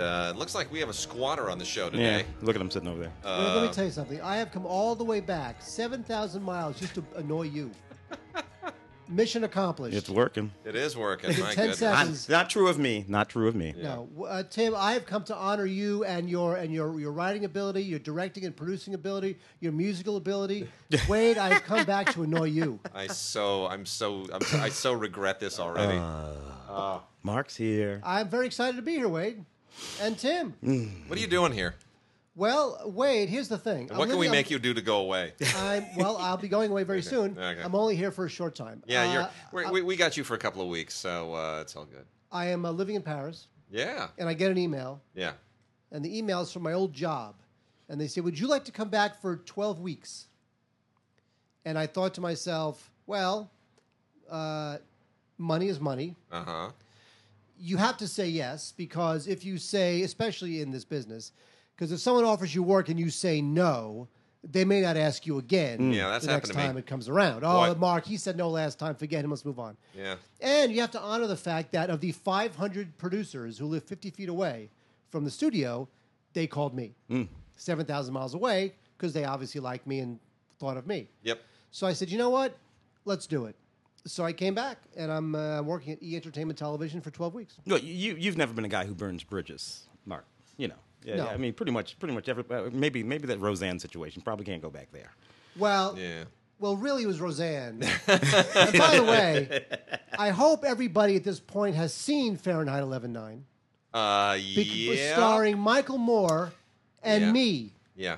and uh, it looks like we have a squatter on the show Yeah, today. look at him sitting over there. Well, let me tell you something. I have come all the way back, 7,000 miles, just to annoy you. Mission accomplished. it's working. It is working. Within My 10 goodness. seconds. Not, not true of me. Not true of me. No, uh, Tim, I have come to honor you and your and your your writing ability, your directing and producing ability, your musical ability. Wade, I have come back to annoy you. I so I'm so I'm, I so regret this already. Uh. Mark's here. I'm very excited to be here, Wade, and Tim. what are you doing here? Well, Wade, here's the thing. I'm What can we make you do to go away? I'm well. I'll be going away very soon. okay. I'm only here for a short time. Yeah, Uh, you're, we're, we we got you for a couple of weeks, so uh, it's all good. I am uh, living in Paris, Yeah, and I get an email, yeah. and the email is from my old job, and they say, "Would you like to come back for 12 weeks?" And I thought to myself, well, uh, money is money. Uh huh. You have to say yes because if you say, especially in this business, because if someone offers you work and you say no, they may not ask you again. Mm. Yeah, that's the next happened to me. time it comes around. Oh, What? Mark, he said no last time. Forget him. Let's move on. Yeah. And you have to honor the fact that of the 500 producers who live 50 feet away from the studio, they called me mm. 7,000 miles away because they obviously liked me and thought of me. Yep. So I said, you know what? Let's do it. So I came back and I'm uh, working at E Entertainment Television for 12 weeks. Look, you you've never been a guy who burns bridges, Mark. You know. Yeah, No. yeah, I mean, pretty much, pretty much every. Uh, maybe, maybe that Roseanne situation probably can't go back there. Well, Yeah. well, really, it was Roseanne. and by the way, I hope everybody at this point has seen Fahrenheit 11.9, Uh, bec- yeah. starring Michael Moore and Yeah. me. Yeah.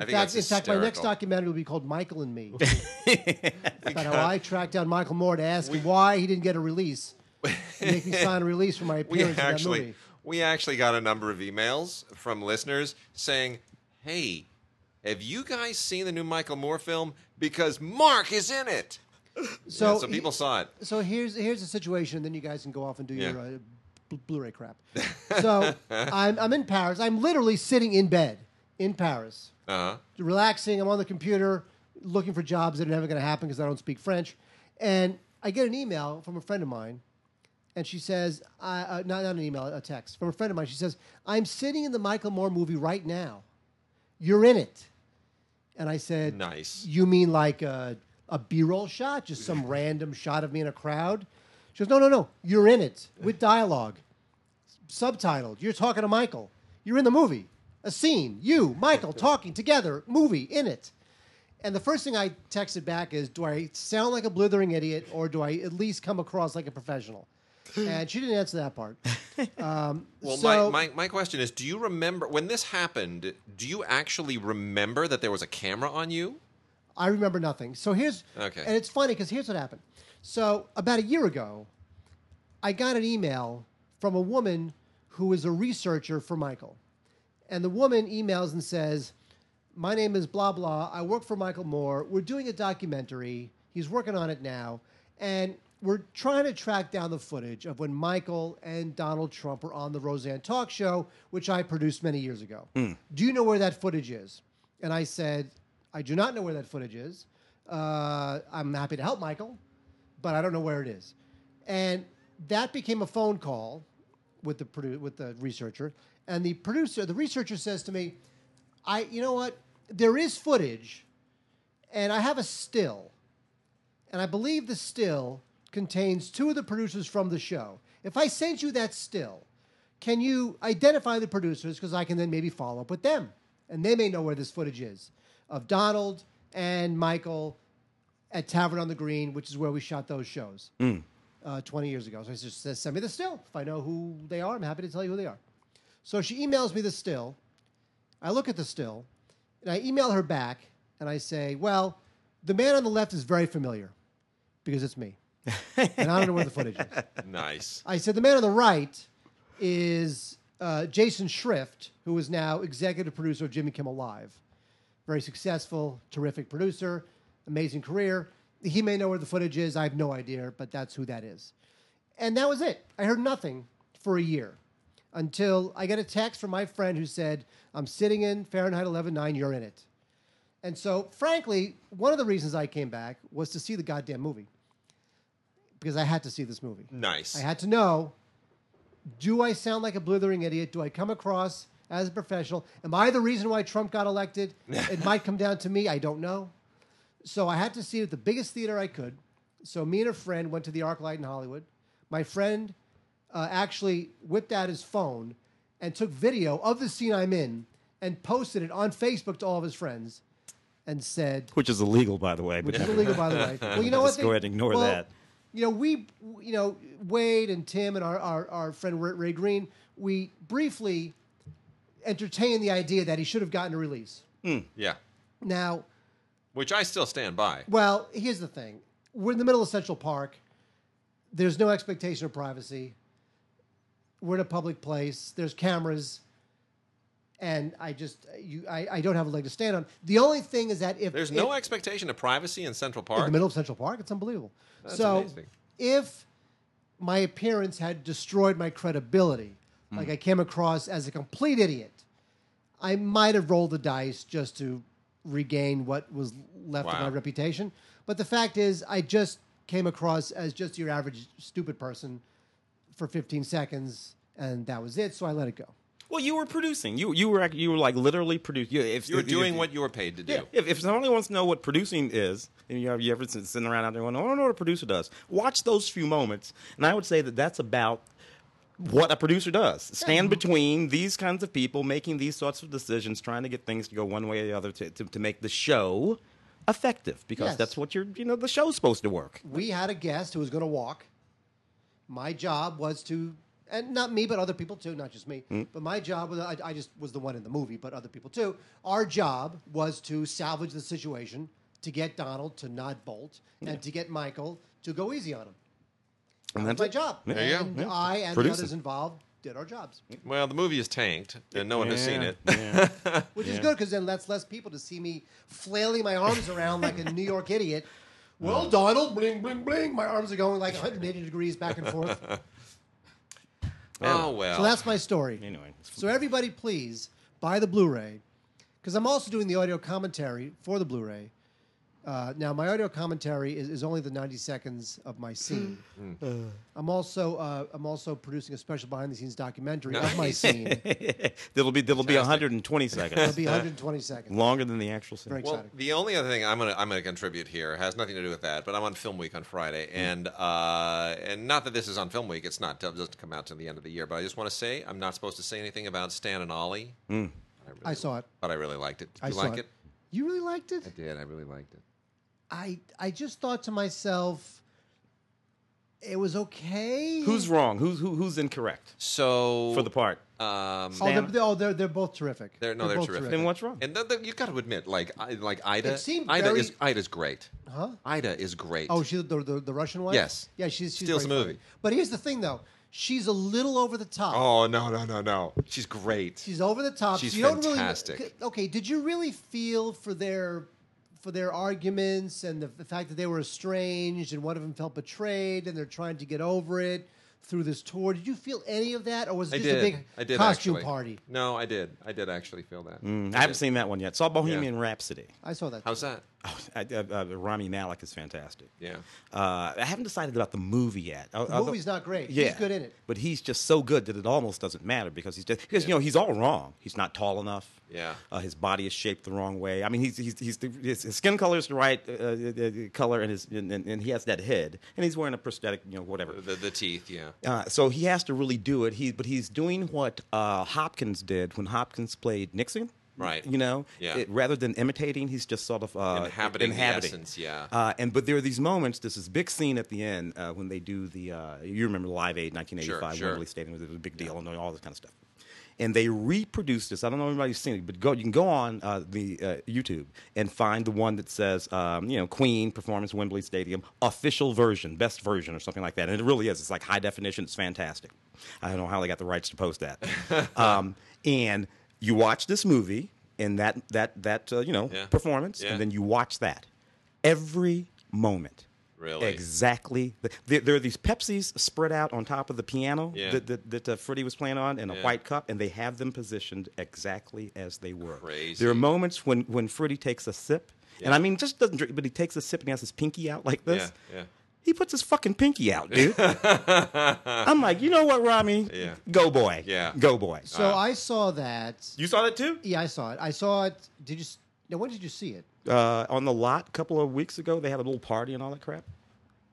In fact, that's in fact, my next documentary will be called Michael and Me. About how I tracked down Michael Moore to ask him why he didn't get a release, make me sign a release for my we appearance in that actually movie. we actually got a number of emails from listeners saying, "Hey, have you guys seen the new Michael Moore film? Because Mark is in it." So, Yeah, so people saw it. so here's here's the situation. Then you guys can go off and do Yeah. your uh, bl- Blu-ray crap. so I'm I'm in Paris. I'm literally sitting in bed in Paris, Uh huh. relaxing. I'm on the computer looking for jobs that are never going to happen because I don't speak French. And I get an email from a friend of mine, and she says, uh, uh, not, not an email, a text from a friend of mine. She says, I'm sitting in the Michael Moore movie right now. You're in it. And I said, Nice. You mean like a, a B roll shot? Just some random shot of me in a crowd? She goes, No, no, no. You're in it with dialogue, subtitled. You're talking to Michael. You're in the movie. A scene. You, Michael, talking together, movie, in it. And the first thing I texted back is, do I sound like a blithering idiot or do I at least come across like a professional? And she didn't answer that part. Um, Well, so, my, my my question is, do you remember when this happened? Do you actually remember that there was a camera on you? I remember nothing. So here's, Okay. and it's funny because here's what happened. So about a year ago, I got an email from a woman who is a researcher for Michael. And the woman emails and says, My name is blah, blah. I work for Michael Moore. We're doing a documentary. He's working on it now. And we're trying to track down the footage of when Michael and Donald Trump were on the Roseanne Talk Show, which I produced many years ago. Do you know where that footage is? And I said, I do not know where that footage is. Uh, I'm happy to help Michael, but I don't know where it is. And that became a phone call with the produ- with the researcher, and the producer, the researcher says to me, "I, you know what? There is footage, and I have a still, and I believe the still contains two of the producers from the show. If I send you that still, can you identify the producers? Because I can then maybe follow up with them, and they may know where this footage is of Donald and Michael at Tavern on the Green, which is where we shot those shows uh, 20 years ago. So I just says, send me the still. If I know who they are, I'm happy to tell you who they are. So she emails me the still. I look at the still, and I email her back, and I say, well, the man on the left is very familiar because it's me. and I don't know where the footage is. Nice. I said the man on the right is uh, Jason Schrift, who is now executive producer of Jimmy Kimmel Live. Very successful, terrific producer, amazing career. He may know where the footage is. I have no idea, but that's who that is. And that was it. I heard nothing for a year until I get a text from my friend who said, I'm sitting in Fahrenheit 11.9, you're in it. And so, frankly, one of the reasons I came back was to see the goddamn movie because I had to see this movie. Nice. I had to know do I sound like a blithering idiot? Do I come across as a professional? Am I the reason why Trump got elected? it might come down to me. I don't know. So I had to see it at the biggest theater I could. So me and a friend went to the ArcLight in Hollywood. My friend uh, actually whipped out his phone and took video of the scene I'm in and posted it on Facebook to all of his friends and said, Which is illegal, by the way. which but is illegal, by the way. Well, you know Just what? go ahead and ignore well, that. You know, we, you know, Wade and Tim and our, our, our friend Ray Ray Green, we briefly entertained the idea that he should have gotten a release. Yeah. Now, Which I still stand by. well, here's the thing: we're in the middle of Central Park. There's no expectation of privacy. We're in a public place. There's cameras, and I just you I, I don't have a leg to stand on. The only thing is that if There's if- no expectation of privacy in Central Park. in the middle of Central Park. It's unbelievable. That's so amazing. if my appearance had destroyed my credibility, Hmm. like I came across as a complete idiot, I might have rolled the dice just to regain what was left of Wow. my reputation. But the fact is, I just came across as just your average stupid person for 15 seconds, and that was it. So I let it go. Well, you were producing. You you were you were like literally producing. You, if, you were if- doing if- what you were paid to do. Yeah, if, if somebody wants to know what producing is, and you, have, you ever sit- sitting around out there going, "I don't know what a producer does," watch those few moments, and I would say that that's about what a producer does. Stand between these kinds of people making these sorts of decisions, trying to get things to go one way or the other to, to, to make the show effective, because Yes. that's what you're, you know, the show's supposed to work. we had a guest who was going to walk. My job was to, and not me, but other people too, not just me. Hmm. But my job was, I, I just was the one in the movie, but other people too. Our job was to salvage the situation, to get Donald to not bolt, and to get Michael to go easy on him. And That's that's my it. job. There you and Yeah. I and Producing. the others involved did our jobs, Well, the movie is tanked, and no one has seen it. yeah. which is good because then that's less people to see me flailing my arms around like a New York idiot. Well, uh. Donald, bling, bling, bling. My arms are going like 180 degrees back and forth. Oh well. So that's my story. Anyway, So everybody, please buy the Blu-ray, because I'm also doing the audio commentary for the Blu-ray. Uh, now, my audio commentary is, is only the 90 seconds of my scene. I'm also uh, I'm also producing a special behind-the-scenes documentary of my scene. there'll be there'll be Fantastic. 120 It'll seconds, be 120 seconds. longer than the actual scene. Very Well, exciting. the only other thing I'm gonna I'm gonna contribute here has nothing to do with that, but I'm on Film Week on Friday, Hmm. and uh, and not that this is on Film Week, it's not it doesn't come out till the end of the year, but I just want to say I'm not supposed to say anything about Stan and Ollie. Hmm. I, really, I saw it. but I really liked it. Did I you saw like it. it? You really liked it? I did. I really liked it. I I just thought to myself, it was okay. Who's wrong? Who's who, who's incorrect So for the part? Um, Oh, they're, Stan- they're, oh, they're, they're both terrific. They're- no, they're both terrific. Then what's wrong? and the, the, you got to admit, like I, like Ida, It seemed Ida very- is Ida's great. Huh? Ida is great. Oh, she's the, the the Russian one. Yes. Yeah, she's, she's Steals very the funny. movie. But here's the thing, though. She's a little over the top. Oh no no no no! She's great. She's over the top. She's you don't fantastic. Really, okay, did you really feel for their for their arguments and the, the fact that they were estranged and one of them felt betrayed and they're trying to get over it through this tour? Did you feel any of that, or was it I just did. a big I did costume actually. party? No, I did. I did actually feel that. Mm, I haven't did. seen that one yet. Saw Bohemian Rhapsody. I saw that. How's that? Oh, I, uh, uh, Rami Malek is fantastic. Yeah. Uh, I haven't decided about the movie yet. Uh, The although- movie's not great. Yeah, He's good in it. but he's just so good that it almost doesn't matter because he's just because you know he's all wrong. He's not tall enough. Yeah. uh, his body is shaped the wrong way. I mean, he's he's, he's the, his, his skin color is the right uh, uh, color, and his and, and, and he has that head, and he's wearing a prosthetic, you know, whatever. The, the teeth, yeah. Uh, so he has to really do it. He, but he's doing what uh, Hopkins did when Hopkins played Nixon. Right. You know, Yeah. It- rather than imitating, he's just sort of uh, Inhabiting the inhabiting. essence, yeah. Uh, and but there are these moments. There's this big scene at the end uh, when they do the. Uh, you remember Live Aid, 1985, Sure, sure. Wembley Stadium. It was a big deal and all this kind of stuff. And they reproduced this. I don't know if anybody's seen it, but go. You can go on uh, the uh, YouTube and find the one that says, um, you know, Queen performance Wembley Stadium official version, best version, or something like that. And it really is. It's like high definition. It's fantastic. I don't know how they got the rights to post that. um, and you watch this movie and that that that uh, you know Yeah. performance, Yeah. and then you watch that every moment. Really? Exactly. There, there are these Pepsis spread out on top of the piano Yeah. that, that, that uh, Freddie was playing on in a Yeah. white cup, and they have them positioned exactly as they were. Crazy. There are moments when, when Freddie takes a sip, and I mean, just doesn't drink, but he takes a sip and he has his pinky out like this. Yeah, yeah. He puts his fucking pinky out, dude. I'm like, you know what, Rami? Yeah. Go boy. Yeah. Go boy. So I saw that. You saw that too? Yeah, I saw it. I saw it. Did you? s- Now, when did you see it? Uh, on the lot a couple of weeks ago, they had a little party and all that crap.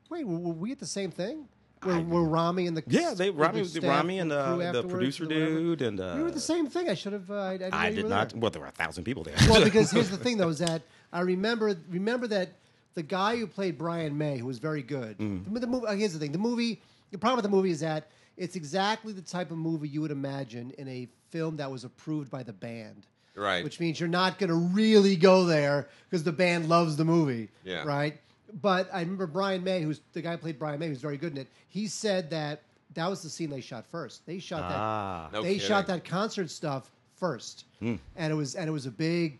Wait, were, were we at the same thing? Were, were Rami and the Yeah, they the Rami, staff Rami and crew uh, the afterwards producer or whatever? dude and uh, we were at the same thing. I should have. Uh, I, I, didn't know I you did were not. there. Well, there were a thousand people there. well, because here's the thing, though, is that I remember remember that the guy who played Brian May, who was very good. Mm. The, the movie. Here's the thing: the movie. The problem with the movie is that it's exactly the type of movie you would imagine in a film that was approved by the band. Right. Which means you're not going to really go there because the band loves the movie. Yeah. Right. But I remember Brian May, who's the guy who played Brian May, who's very good in it. He said that that was the scene they shot first. They shot Ah. that. No they kidding. shot that concert stuff first, and it was and it was a big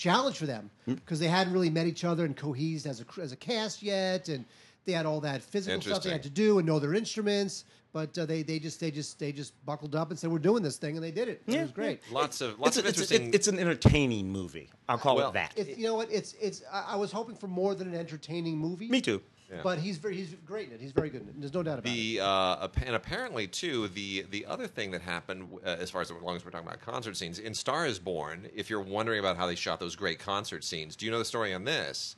challenge for them because they hadn't really met each other and cohesed as a as a cast yet, and they had all that physical stuff they had to do and know their instruments. But uh, they they just they just they just buckled up and said we're doing this thing, and they did it. It was great. Lots of lots it's, of a- it's, a- interesting. it's an entertaining movie. I'll call Well, it that. It's you know what it's it's I, I was hoping for more than an entertaining movie. Me too. Yeah. But he's very he's great in it. He's very good in it. There's no doubt about it. uh, and apparently too the the other thing that happened uh, as far as, as long as we're talking about concert scenes in Star is Born. If you're wondering about how they shot those great concert scenes, do you know the story on this?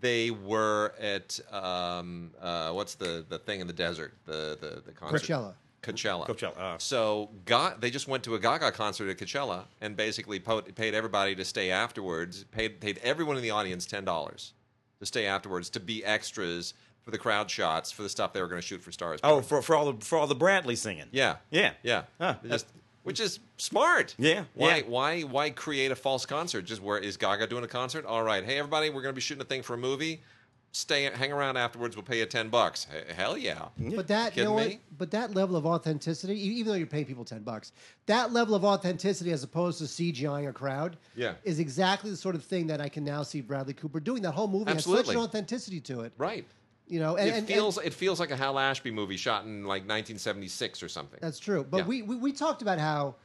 They were at um, uh, what's the the thing in the desert? The the the concert. Coachella. Coachella. Coachella, uh. So Ga- they just went to a Gaga concert at Coachella and basically po- paid everybody to stay afterwards. Paid paid everyone in the audience ten dollars to stay afterwards to be extras for the crowd shots for the stuff they were going to shoot for Stars. Oh, for, for all the for all the Bradley singing. yeah, Yeah. yeah. Huh. Just which is smart. Yeah, Why yeah. why why create a false concert? Just where is Gaga doing a concert? All right, hey everybody, we're going to be shooting a thing for a movie. Stay hang around afterwards. We'll pay you ten bucks. He- Hell yeah. But that you Kidding know what? me? But that level of authenticity, e- even though you're paying people ten bucks, that level of authenticity as opposed to CGIing a crowd, Yeah. is exactly the sort of thing that I can now see Bradley Cooper doing. That whole movie has Absolutely. such an authenticity to it, Right. you know. And, it and- and feels it feels like a Hal Ashby movie shot in like 1976 or something. that's true. But Yeah. we, we we talked about how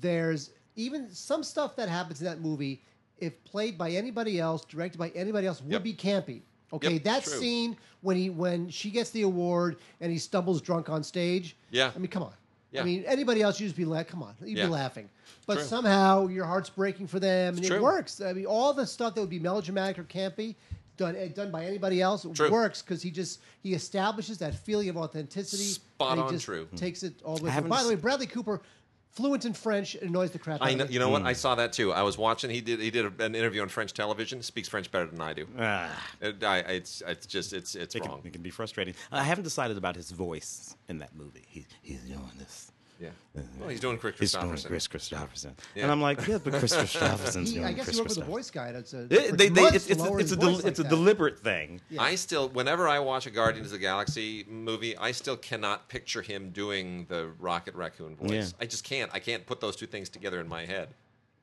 there's even some stuff that happens in that movie, if played by anybody else, directed by anybody else, would Yep. be campy. Okay, Yep, that true. scene when he when she gets the award and he stumbles drunk on stage. Yeah. I mean, come on. Yeah. I mean, anybody else, you'd just be like, come on, you'd Yeah. be laughing. But True. somehow your heart's breaking for them, and It's it works. I mean, all the stuff that would be melodramatic or campy, done eh, done by anybody else, True. works because he just he establishes that feeling of authenticity. Spot and he on just true. Takes it all the way. I through. haven't By the way, Bradley Cooper, fluent in French, it annoys the crap out I of me. you know what? I saw that too. I was watching. He did. He did a, an interview on French television. Speaks French better than I do. Ah, It, I, it's it's just it's it's it, can, it can be frustrating. I haven't decided about his voice in that movie. He, he's doing this. Yeah. Well, he's doing Kris He's doing Kristofferson. Kris Kristofferson. Yeah. And I'm like, yeah, but Kris Kristofferson's He, doing I guess Kris he worked with a Kristofferson. voice guy. That's a, They- for they- they- it's, it's, a, it's, a, del- like it's a deliberate thing. Yeah. I still, whenever I watch a Guardians of the Galaxy movie, I still cannot picture him doing the Rocket Raccoon voice. Yeah. I just can't. I can't put those two things together in my head.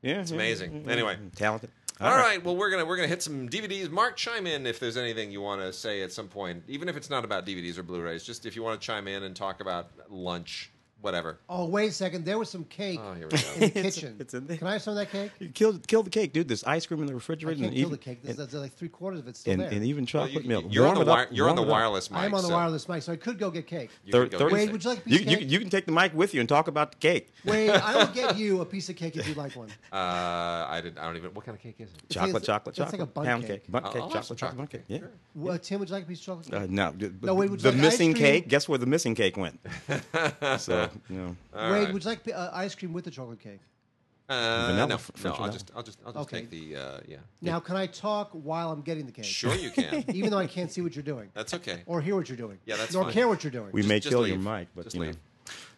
Yeah, It's yeah, amazing. yeah, Anyway. yeah. talented. All right. Well, we're gonna we're gonna hit some DVDs. Mark, chime in if there's anything you want to say at some point, even if it's not about DVDs or Blu-rays. Just if you want to chime in and talk about lunch, whatever. Oh, wait a second. There was some cake Oh, here we go. in the It's- kitchen. it's in there. Can I have some of that cake? You killed, killed the cake, dude. There's ice cream in the I refrigerator. can't and kill even, the cake. There's, and, there's like three quarters of it still and, there. and even Well, chocolate you, milk. you're on Warm the it wi- up, you're on the warm it up. wireless mic. I am on the so wireless mic, so I could go get cake. you Thir- can go thirty- Wade, it. would you like a piece You, of you, cake? you can take the mic with you and talk about the cake. Wait, I will get you a piece of cake if you'd like one. Uh, I didn't. I don't even. What kind of cake is it? It's Chocolate, like- chocolate, it's like chocolate. a bundt pound cake. cake. Bundt I'll- cake, I'll have some chocolate, chocolate, bundt cake. chocolate Yeah. Well, Tim, would you like a piece of chocolate? Uh, no, d- No, wait, would you the like ice missing cream? cake. Guess where the missing cake went? so, you know, All Wade, right. would you like uh, ice cream with the chocolate cake? Uh, Vanilla, no, f- no. French I'll vanilla. just, I'll just, I'll just Okay. take the. Uh, yeah. Now, can I talk while I'm getting the cake? Sure, you can. Even though I can't see what you're doing That's okay. or hear what you're doing. Yeah, that's Nor fine. care what you're doing. we Just- may just kill leave. your mic, but Just you know, leave.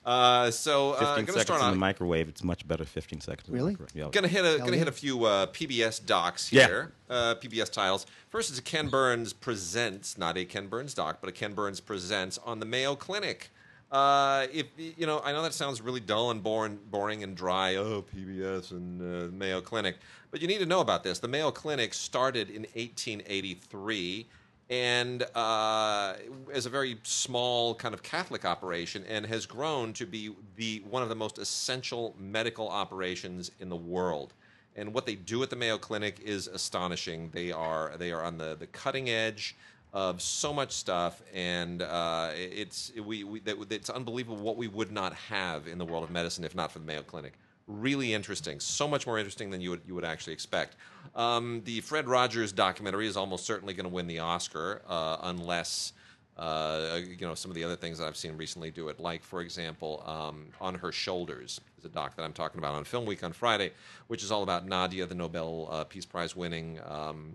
Uh, so uh, 15 gonna seconds start in on. the microwave. It's much better. 15 seconds. in the Really? microwave. Yeah. Gonna hit a Hell gonna yeah. hit a few uh, PBS docs Yeah. here. Uh, PBS titles. First, is a Ken Burns presents, not a Ken Burns doc, but a Ken Burns presents on the Mayo Clinic. Uh, if you know, I know that sounds really dull and boring, boring and dry. Oh, PBS and uh, Mayo Clinic, but you need to know about this. The Mayo Clinic started in 1883 and uh, is a very small kind of Catholic operation, and has grown to be the one of the most essential medical operations in the world. And what they do at the Mayo Clinic is astonishing. They are they are on the the cutting edge of so much stuff, and uh, it's we, we that, it's unbelievable what we would not have in the world of medicine if not for the Mayo Clinic. Really interesting, so much more interesting than you would you would actually expect. Um, the Fred Rogers documentary is almost certainly going to win the Oscar uh, unless. Uh, you know some of the other things that I've seen recently do it, like for example, um, on her shoulders is a doc that I'm talking about on Film Week on Friday, which is all about Nadia, the Nobel uh, Peace Prize winning um,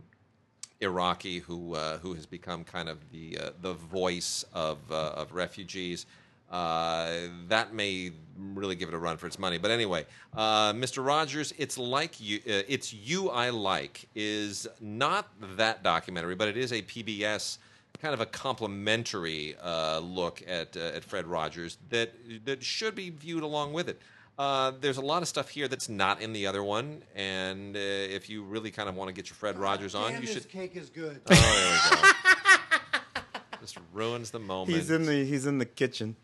Iraqi who uh, who has become kind of the uh, the voice of uh, of refugees. Uh, that may really give it a run for its money. But anyway, uh, Mr. Rogers, it's like you, it's you I like is not that documentary, but it is a PBS kind of a complimentary look at at Fred Rogers that that should be viewed along with it. Uh, there's a lot of stuff here that's not in the other one, and uh, if you really kind of want to get your Fred Rogers on, Damn, you this should. cake is good. Oh, there we go. Just ruins the moment. He's in the he's in the kitchen.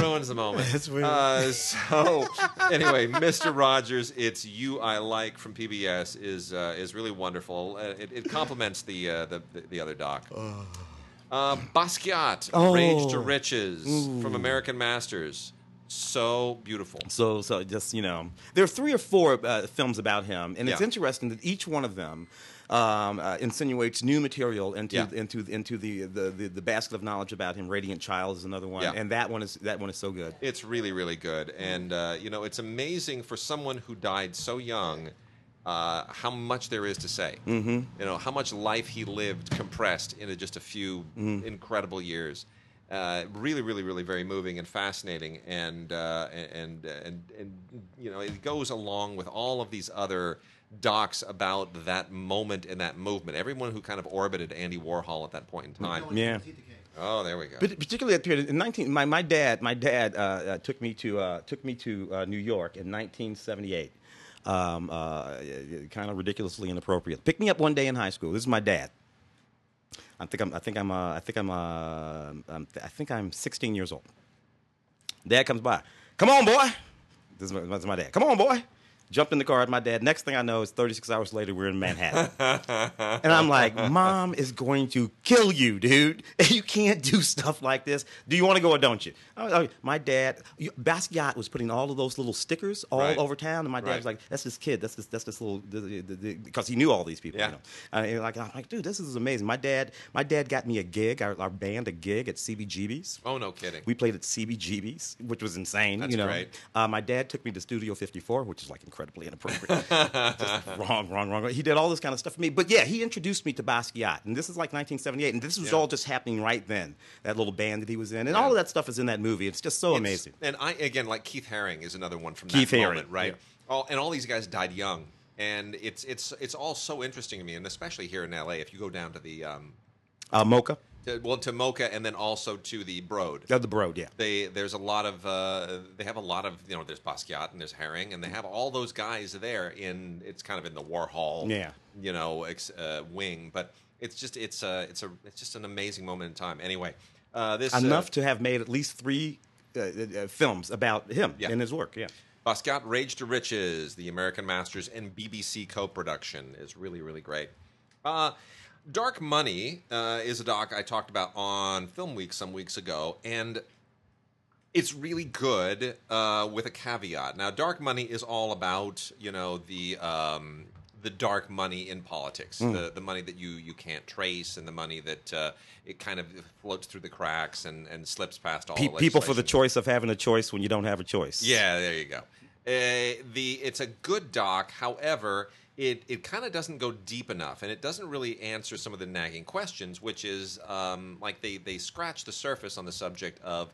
ruins the moment. That's weird. Uh, so anyway, Mr. Rogers, it's you I like from PBS is uh, is really wonderful. Uh, it, it complements the, uh, the the the other doc. Uh, Basquiat, Rage to Oh. Riches from American Masters. So beautiful. So, so just you know, there are three or four uh, films about him, and it's Yeah. interesting that each one of them um, uh, insinuates new material into Yeah. into into the, the, the the basket of knowledge about him. Radiant Child is another one, Yeah. and that one is that one is so good. It's really, really good, and uh, you know, it's amazing for someone who died so young. Uh, how much there is to say, mm-hmm. you know, how much life he lived compressed into just a few incredible years. Uh, really, really, really, very moving and fascinating, and uh, and and and you know, it goes along with all of these other docs about that moment and that movement. Everyone who kind of orbited Andy Warhol at that point in time. Yeah. Oh, there we go. But particularly at the period in 19, my, my dad, my dad uh, uh, took me to uh, took me to uh, New York in 1978. Um, uh, kind of ridiculously inappropriate. Picked me up one day in high school. This is my dad. I think I'm. I think I'm. Uh, I think I'm. Uh, um, I think I'm 16 years old. Dad comes by. Come on, boy. This is my, this is my dad. Come on, boy. Jumped in the car with my dad. Next thing I know, it's 36 hours later, we're in Manhattan. and I'm like, Mom is going to kill you, dude. You can't do stuff like this. Do you want to go or don't you? Like, my dad, Basquiat was putting all of those little stickers all Right. over town, and my dad Right. was like, "That's this kid. That's this. That's this little." Because he knew all these people. Yeah. You know? Uh, and like, I'm like, dude, this is amazing. My dad, my dad got me a gig, our, our band a gig at CBGB's. oh, no kidding. We played at CBGB's, which was insane. That's you know, great. Uh, my dad took me to Studio 54, which is like incredibly inappropriate. Just wrong, wrong, wrong. He did all this kind of stuff for me. But yeah, he introduced me to Basquiat, and this is like 1978, and this was Yeah. all just happening right then. That little band that he was in, and Yeah. all of that stuff is in that movie. It's just so It's- amazing. And I again, like Keith Haring is another one from Keith that Haring, moment, right? yeah. All, and all these guys died young, and it's it's it's all so interesting to me, and especially here in LA. If you go down to the um, Uh, MOCA, to, well to MOCA, and then also to the Broad. uh, the Broad, yeah. They there's a lot of uh, they have a lot of you know there's Basquiat and there's Haring, and they have all those guys there in it's kind of in the Warhol Yeah. you know ex, uh, wing but it's just it's a it's a it's just an amazing moment in time anyway uh, this uh, Enough to have made at least three uh, uh, films about him Yeah. and his work. Yeah. Basquiat Rage to Riches, the American Masters and BBC co-production is really really great. Uh, Dark Money uh, is a doc I talked about on Film Week some weeks ago, and it's really good uh, with a caveat. Now, Dark Money is all about you know the um, the dark money in politics, the the money that you you can't trace, and the money that uh, it kind of floats through the cracks and, and slips past all Pe- the people for the choice of having a choice when you don't have a choice. Yeah, there you go. Uh, the it's a good doc. However, it it kind of doesn't go deep enough, and it doesn't really answer some of the nagging questions, which is um, like they they scratch the surface on the subject of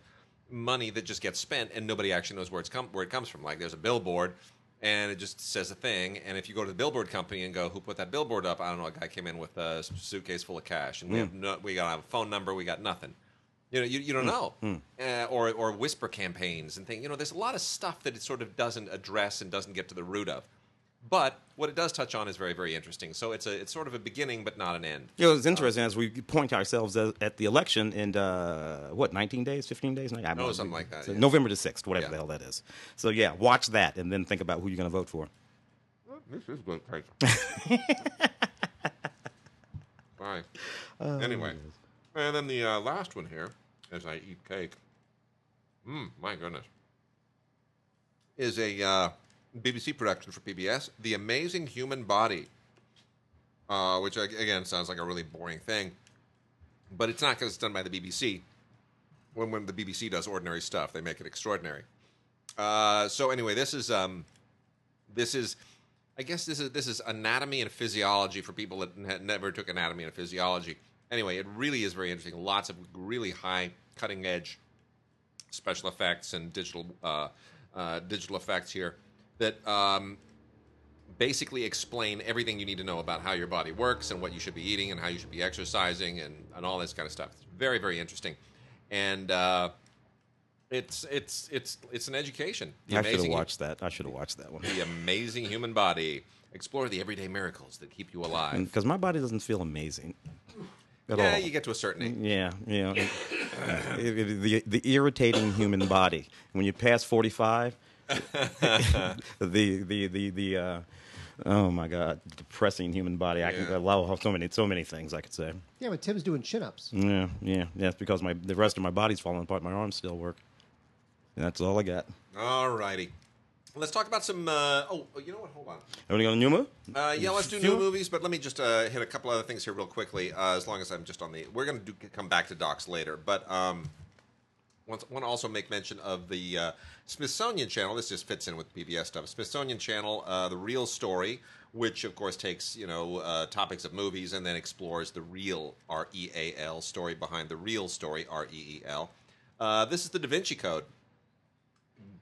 money that just gets spent and nobody actually knows where it's come where it comes from. Like there's a billboard. And it just says a thing, and if you go to the billboard company and go, "Who put that billboard up?" I don't know. A guy came in with a suitcase full of cash, and we have no, we got a phone number, we got nothing. You know, you, you don't know. Uh, or, or whisper campaigns and things. You know, there's a lot of stuff that it sort of doesn't address and doesn't get to the root of. But what it does touch on is very, very interesting. So it's a it's sort of a beginning, but not an end. You know, it's interesting as we point ourselves at, at the election in uh, what 19 days, 15 days, I don't know. Oh, something like that, So yeah. November the 6th, whatever Yeah. the hell that is. So yeah, watch that and then think about who you're going to vote for. This is good. Bye. anyway, and then the uh, last one here, as I eat cake. Mmm, my goodness. Is a uh, BBC production for PBS, The Amazing Human Body, uh, which again sounds like a really boring thing, but it's not because it's done by the BBC. When when the BBC does ordinary stuff, they make it extraordinary. Uh, so anyway, this is um, this is I guess this is this is anatomy and physiology for people that never took anatomy and physiology. Anyway, it really is very interesting. Lots of really high cutting edge special effects and digital uh, uh, digital effects here that um, basically explain everything you need to know about how your body works and what you should be eating and how you should be exercising and, and all this kind of stuff. It's very very interesting, and uh, it's it's it's it's an education. The I should have watched that. I should have watched that one. the amazing human body. Explore the everyday miracles that keep you alive. Because my body doesn't feel amazing at yeah, all. you get to a certain age. Yeah, you know, it- it- the the irritating human body. When you pass forty five, the the the the uh, oh my god, depressing human body. I can Yeah. allow so many so many things I could say. Yeah, but Tim's doing chin ups. Yeah, yeah, yeah. It's because my the rest of my body's falling apart. My arms still work. And that's all I got. All righty. Let's talk about some. Uh, oh, you know what? Hold on. Are we going to Numa? Uh, yeah, let's do new movies, but let me just uh, hit a couple other things here real quickly. Uh, as long as I'm just on the, we're going to come back to docs later, but um, want to also make mention of the uh, Smithsonian Channel. This just fits in with PBS stuff. Smithsonian Channel, uh, the Real Story, which of course takes you know uh, topics of movies and then explores the real R E A L story behind the real story R E E L. Uh, this is the Da Vinci Code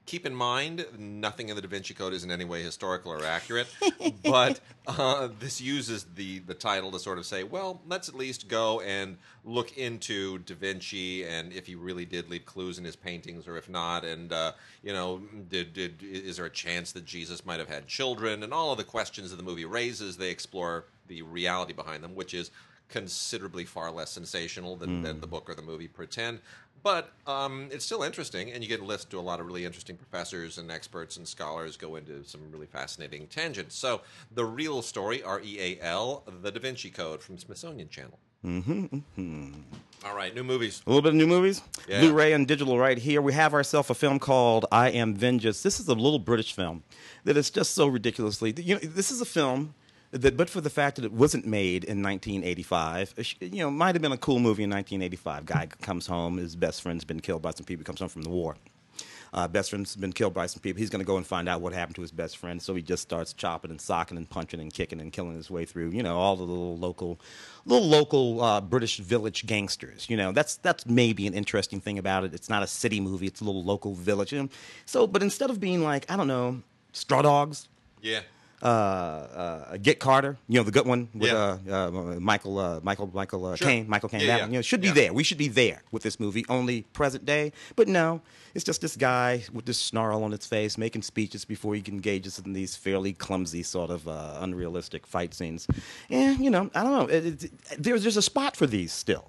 keep in mind nothing in the Da Vinci Code is in any way historical or accurate, but uh, this uses the the title to sort of say, well, let's at least go and look into Da Vinci and if he really did leave clues in his paintings or if not, and uh, you know, did did is there a chance that Jesus might have had children and all of the questions that the movie raises? They explore the reality behind them, which is considerably far less sensational than, than the book or the movie pretend. But um, it's still interesting, and you get a list to a lot of really interesting professors and experts and scholars go into some really fascinating tangents. So, the real story, R E A L, The Da Vinci Code from Smithsonian Channel. Mm-hmm, All right, new movies. A little bit of new movies. Yeah. Blu-ray and digital right here. We have ourselves a film called I Am Vengeance. This is a little British film that is just so ridiculously. You know, this is a film that, but for the fact that it wasn't made in 1985, you know, might have been a cool movie in 1985. Guy comes home, his best friend's been killed by some people. He comes home from the war. Uh, best friend's been killed by some people. He's going to go and find out what happened to his best friend. So he just starts chopping and socking and punching and kicking and killing his way through, you know, all the little local, little local uh, British village gangsters. You know, that's that's maybe an interesting thing about it. It's not a city movie; it's a little local village. You know? So, but instead of being like I don't know, Straw Dogs, Yeah. Uh, uh, Get Carter, you know, the good one with Yeah. uh, uh, Michael, uh, Michael, Michael uh, Sure. Caine, Michael Caine. Yeah, that yeah. one, you know, should be there. We should be there with this movie, only present day. But no, it's just this guy with this snarl on his face making speeches before he engages in these fairly clumsy, sort of uh, unrealistic fight scenes. And you know, I don't know. It, it, there's there's a spot for these still.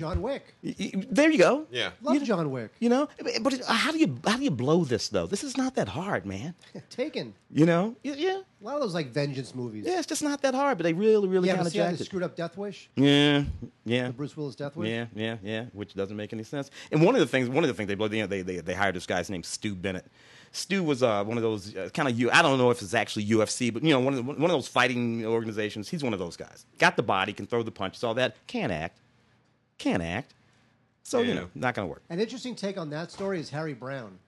John Wick. Y- y- There you go. Yeah. Love John Wick. You know, but it- how do you how do you blow this though? This is not that hard, man. Taken. You know, Y- yeah, A lot of those like vengeance movies. yeah, it's just not that hard. But they really, really Yeah, kind but of see how they jacked it. screwed up Death Wish? Yeah, yeah. The Bruce Willis Death Wish? Yeah, yeah, yeah. Which doesn't make any sense. And one of the things, one of the things they blow, you know, they they, they hired this guy's named Stu Bennett. Stu was uh, one of those uh, kind of you. I don't know if it's actually UFC, but you know, one of the, one of those fighting organizations. He's one of those guys. Got the body, can throw the punches, all that. Can't act. Can't act. So you Yeah. know, not gonna work. An interesting take on that story is Harry Brown.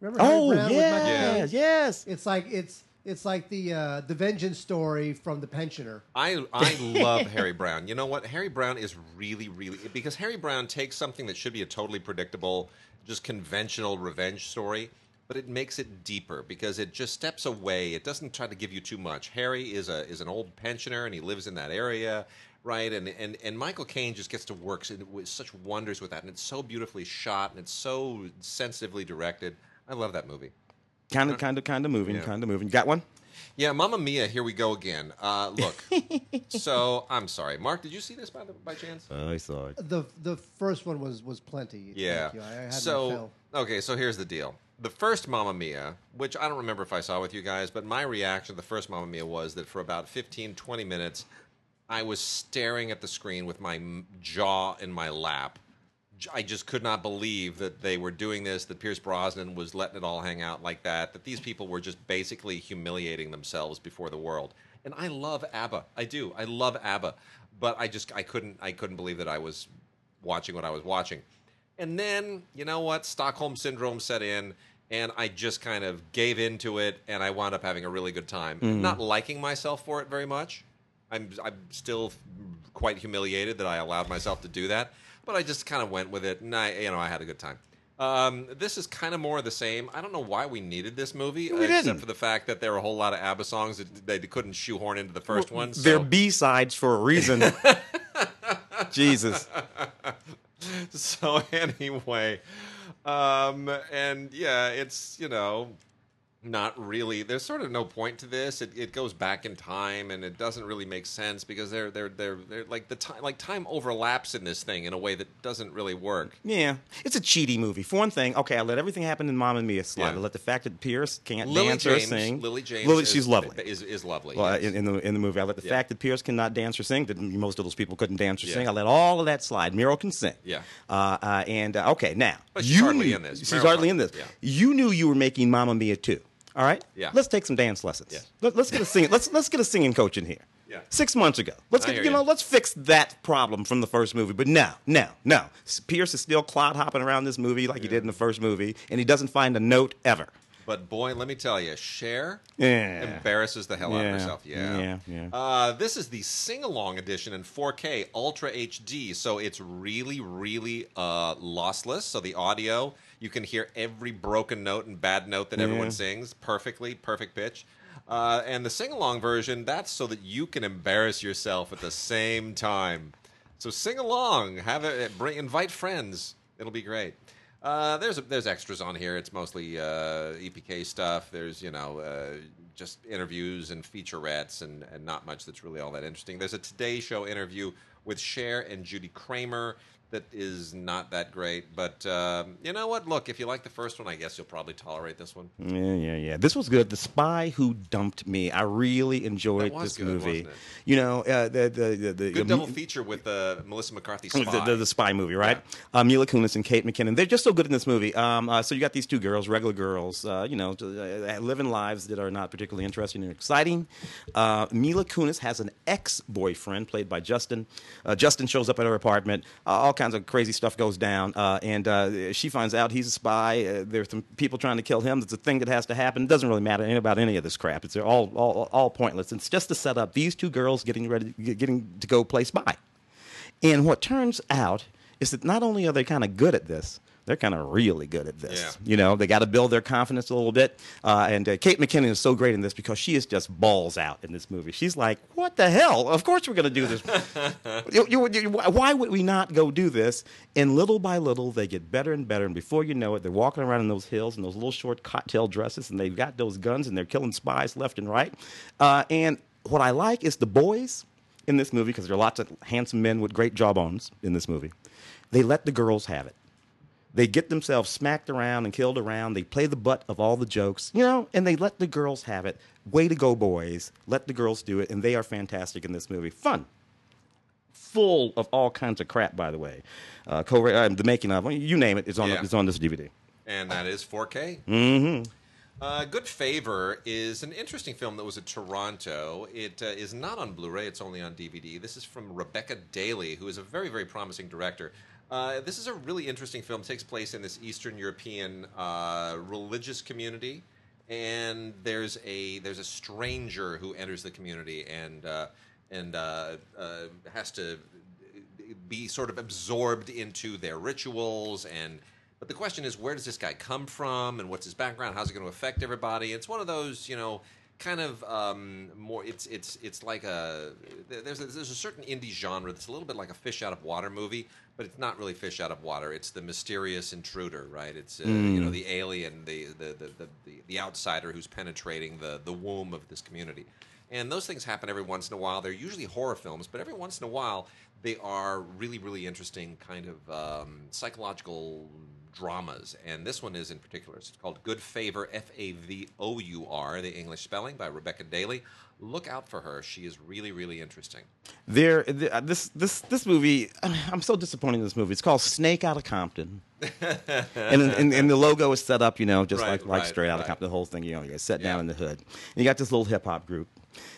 Remember Oh Harry Brown with Michael yeah, Caine? yes. It's like it's it's like the uh, the vengeance story from the pensioner. I I love Harry Brown. You know what? Harry Brown is really really because Harry Brown takes something that should be a totally predictable, just conventional revenge story, but it makes it deeper because it just steps away. It doesn't try to give you too much. Harry is a is an old pensioner and he lives in that area, right? And and and Michael Caine just gets to work s- with such wonders with that, and it's so beautifully shot and it's so sensitively directed. I love that movie. Kind of, kind of, kind of moving, Yeah. kind of moving. Got one? Yeah, Mamma Mia, here we go again. Uh, look, so I'm sorry, Mark. Did you see this by the, by chance? Oh, I saw it. The the first one was was plenty. Yeah. Thank you. I, I had so fill. okay, so here's the deal. The first Mamma Mia, which I don't remember if I saw with you guys, but my reaction to the first Mamma Mia was that for about 15, 20 minutes, I was staring at the screen with my jaw in my lap. I just could not believe that they were doing this, that Pierce Brosnan was letting it all hang out like that, that these people were just basically humiliating themselves before the world. And I love ABBA. I do. I love ABBA. But I just I couldn't I couldn't believe that I was watching what I was watching. And then, you know what? Stockholm syndrome set in and I just kind of gave into it and I wound up having a really good time. Mm-hmm. Not liking myself for it very much. I'm I'm still quite humiliated that I allowed myself to do that, but I just kind of went with it and I you know, I had a good time. Um, this is kind of more of the same. I don't know why we needed this movie, We except didn't. for the fact that there were a whole lot of ABBA songs that they couldn't shoehorn into the first one. So. They're B sides for a reason. Jesus. so anyway, um, and yeah, it's you know not really. There's sort of no point to this. It, it goes back in time, and it doesn't really make sense because they're they're they're they're like the time like time overlaps in this thing in a way that doesn't really work. Yeah, it's a cheaty movie. For one thing, okay, I let everything happen in Mamma Mia slide. Yeah. I let the fact that Pierce can't Lily dance James, or sing. Lily James, Lily, is, she's lovely. Is is lovely. Well, yes. in, in the in the movie, I let the Yeah. fact that Pierce cannot dance or sing. That most of those people couldn't dance or Yeah. sing. I let all of that slide. Meryl can sing. Yeah. Uh, uh, and uh, okay, now But she's you hardly knew- in this. She's Meryl's hardly in this. yeah. You knew you were making Mamma Mia too. All right. Yeah. Let's take some dance lessons. Yeah. Let, us get a singing. let's let's get a singing coach in here. Yeah. Six months ago. Let's I get you know. you. Let's fix that problem from the first movie. But no, no, no. S- Pierce is still clod hopping around this movie like he did in the first movie, and he doesn't find a note ever. But boy, let me tell you, Cher Yeah. embarrasses the hell out of herself. Yeah, Yeah, yeah. Uh, this is the sing-along edition in 4K Ultra HD, so it's really, really uh, lossless. So the audio, you can hear every broken note and bad note that everyone sings perfectly, perfect pitch. Uh, and the sing-along version, that's so that you can embarrass yourself at the same time. So sing along, have it, bring, invite friends. It'll be great. Uh, there's there's extras on here. It's mostly uh, EPK stuff. There's you know uh, just interviews and featurettes and, and not much that's really all that interesting. There's a Today Show interview with Cher and Judy Craymer that is not that great. But um, you know what? Look, if you like the first one, I guess you'll probably tolerate this one. Yeah, yeah, yeah. This was good. The Spy Who Dumped Me. I really enjoyed this good, movie. You know, uh, the the the, the Good double feature with uh, Melissa McCarthy. Spy. The, the, the spy movie, right? Uh, Mila Kunis and Kate McKinnon. They're just so good in this movie. Um, uh, so you got these two girls, regular girls, uh, you know, uh, living lives that are not particularly interesting and exciting. Uh, Mila Kunis has an ex-boyfriend played by Justin. Uh, Justin shows up at her apartment. Uh, all kinds of crazy stuff goes down, uh, and uh, she finds out he's a spy. Uh, there's some people trying to kill him. It's a thing that has to happen. It doesn't really matter about any of this crap. It's all all, all pointless. It's just to set up these two girls getting ready, getting to go play spy. And what turns out is that not only are they kind of good at this, they're kind of really good at this. Yeah. You know, they got to build their confidence a little bit. Uh, and uh, Kate McKinnon is so great in this because she is just balls out in this movie. She's like, "What the hell? Of course we're going to do this. You- you- you- why would we not go do this?" And little by little, they get better and better. And before you know it, they're walking around in those hills in those little short cocktail dresses, and they've got those guns, and they're killing spies left and right. Uh, and what I like is the boys in this movie because there are lots of handsome men with great jawbones in this movie. They let the girls have it. They get themselves smacked around and killed around. They play the butt of all the jokes, you know, and they let the girls have it. Way to go, boys. Let the girls do it. And they are fantastic in this movie. Fun. Full of all kinds of crap, by the way. Uh, co- uh, the making of, you name it, it, is on, Yeah. is on this DVD. and that is 4K. Mm-hmm. Uh, Good Favour is an interesting film that was at Toronto. It uh, is not on Blu-ray; it's only on DVD. This is from Rebecca Daly, who is a very, very promising director. Uh, this is a really interesting film. It takes place in this Eastern European uh, religious community, and there's a there's a stranger who enters the community and uh, and uh, uh, has to be sort of absorbed into their rituals. And but the question is where does this guy come from? And what's his background? How's it going to affect everybody? It's one of those you know kind of um, more it's it's it's like a there's a, there's a certain indie genre that's a little bit like a fish out of water movie but it's not really fish out of water. It's the mysterious intruder right? It's uh, you know the alien the the, the the the the outsider who's penetrating the the womb of this community. And those things happen every once in a while. They're usually horror films, but every once in a while they are really, really interesting kind of um, psychological dramas, and this one is in particular. It's called Good Favour, F A V O U R, the English spelling by Rebecca Daly. Look out for her; she is really, really interesting. There, uh, this this this movie. I'm so disappointed in this movie. It's called Snake Out of Compton, and, and and the logo is set up, you know, just Right, like like right, straight out of right. Compton. The whole thing, you know, you set Yeah. down in the hood. And you got this little hip hop group,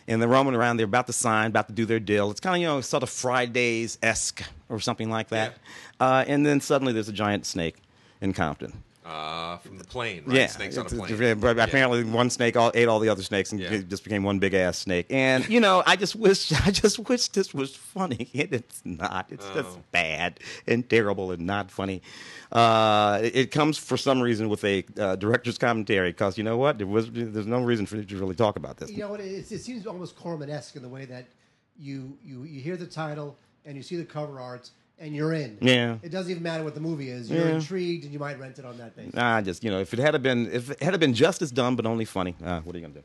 and they're roaming around. They're about to sign, about to do their deal. It's kind of you know sort of Fridays esque or something like that. Uh, and then suddenly there's a giant snake in Compton. Uh, from the plane, right? Yeah, Snakes on a plane. yeah, But Yeah. apparently, one snake all, ate all the other snakes, and Yeah. it just became one big ass snake. And you know, I just wish, I just wish this was funny, and it's not. It's Oh. just bad and terrible and not funny. Uh, it, it comes for some reason with a uh, director's commentary, because you know what? There was, there's no reason for you to really talk about this. You know what? It, it seems almost Corman-esque in the way that you, you you hear the title and you see the cover art and you're in. Yeah. It doesn't even matter what the movie is. You're Yeah. intrigued and you might rent it on that basis. I just, you know, if it had been, if it had been just as dumb but only funny, uh, what are you gonna do?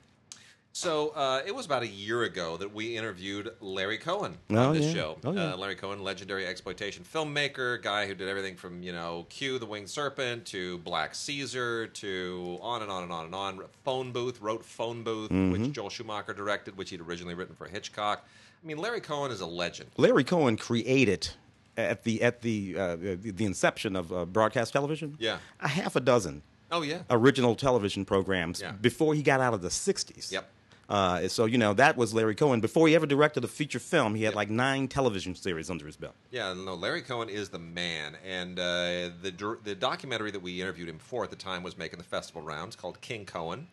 So uh, it was about a year ago that we interviewed Larry Cohen Oh, on this yeah. show. Oh, yeah. uh, Larry Cohen, legendary exploitation filmmaker, guy who did everything from you know Q, the Winged Serpent, to Black Caesar, to on and on and on and on. Phone Booth wrote Phone Booth, Mm-hmm. which Joel Schumacher directed, which he'd originally written for Hitchcock. I mean, Larry Cohen is a legend. Larry Cohen created at the at the uh, the, inception of uh, broadcast television. Yeah. a half a dozen Oh yeah, original television programs Yeah. before he got out of the 60s. Yep. Uh, so, you know, that was Larry Cohen. Before he ever directed a feature film, he had Yep. like nine television series under his belt. Yeah, no, Larry Cohen is the man, and uh, the the documentary that we interviewed him for at the time was making the festival rounds, called King Cohen,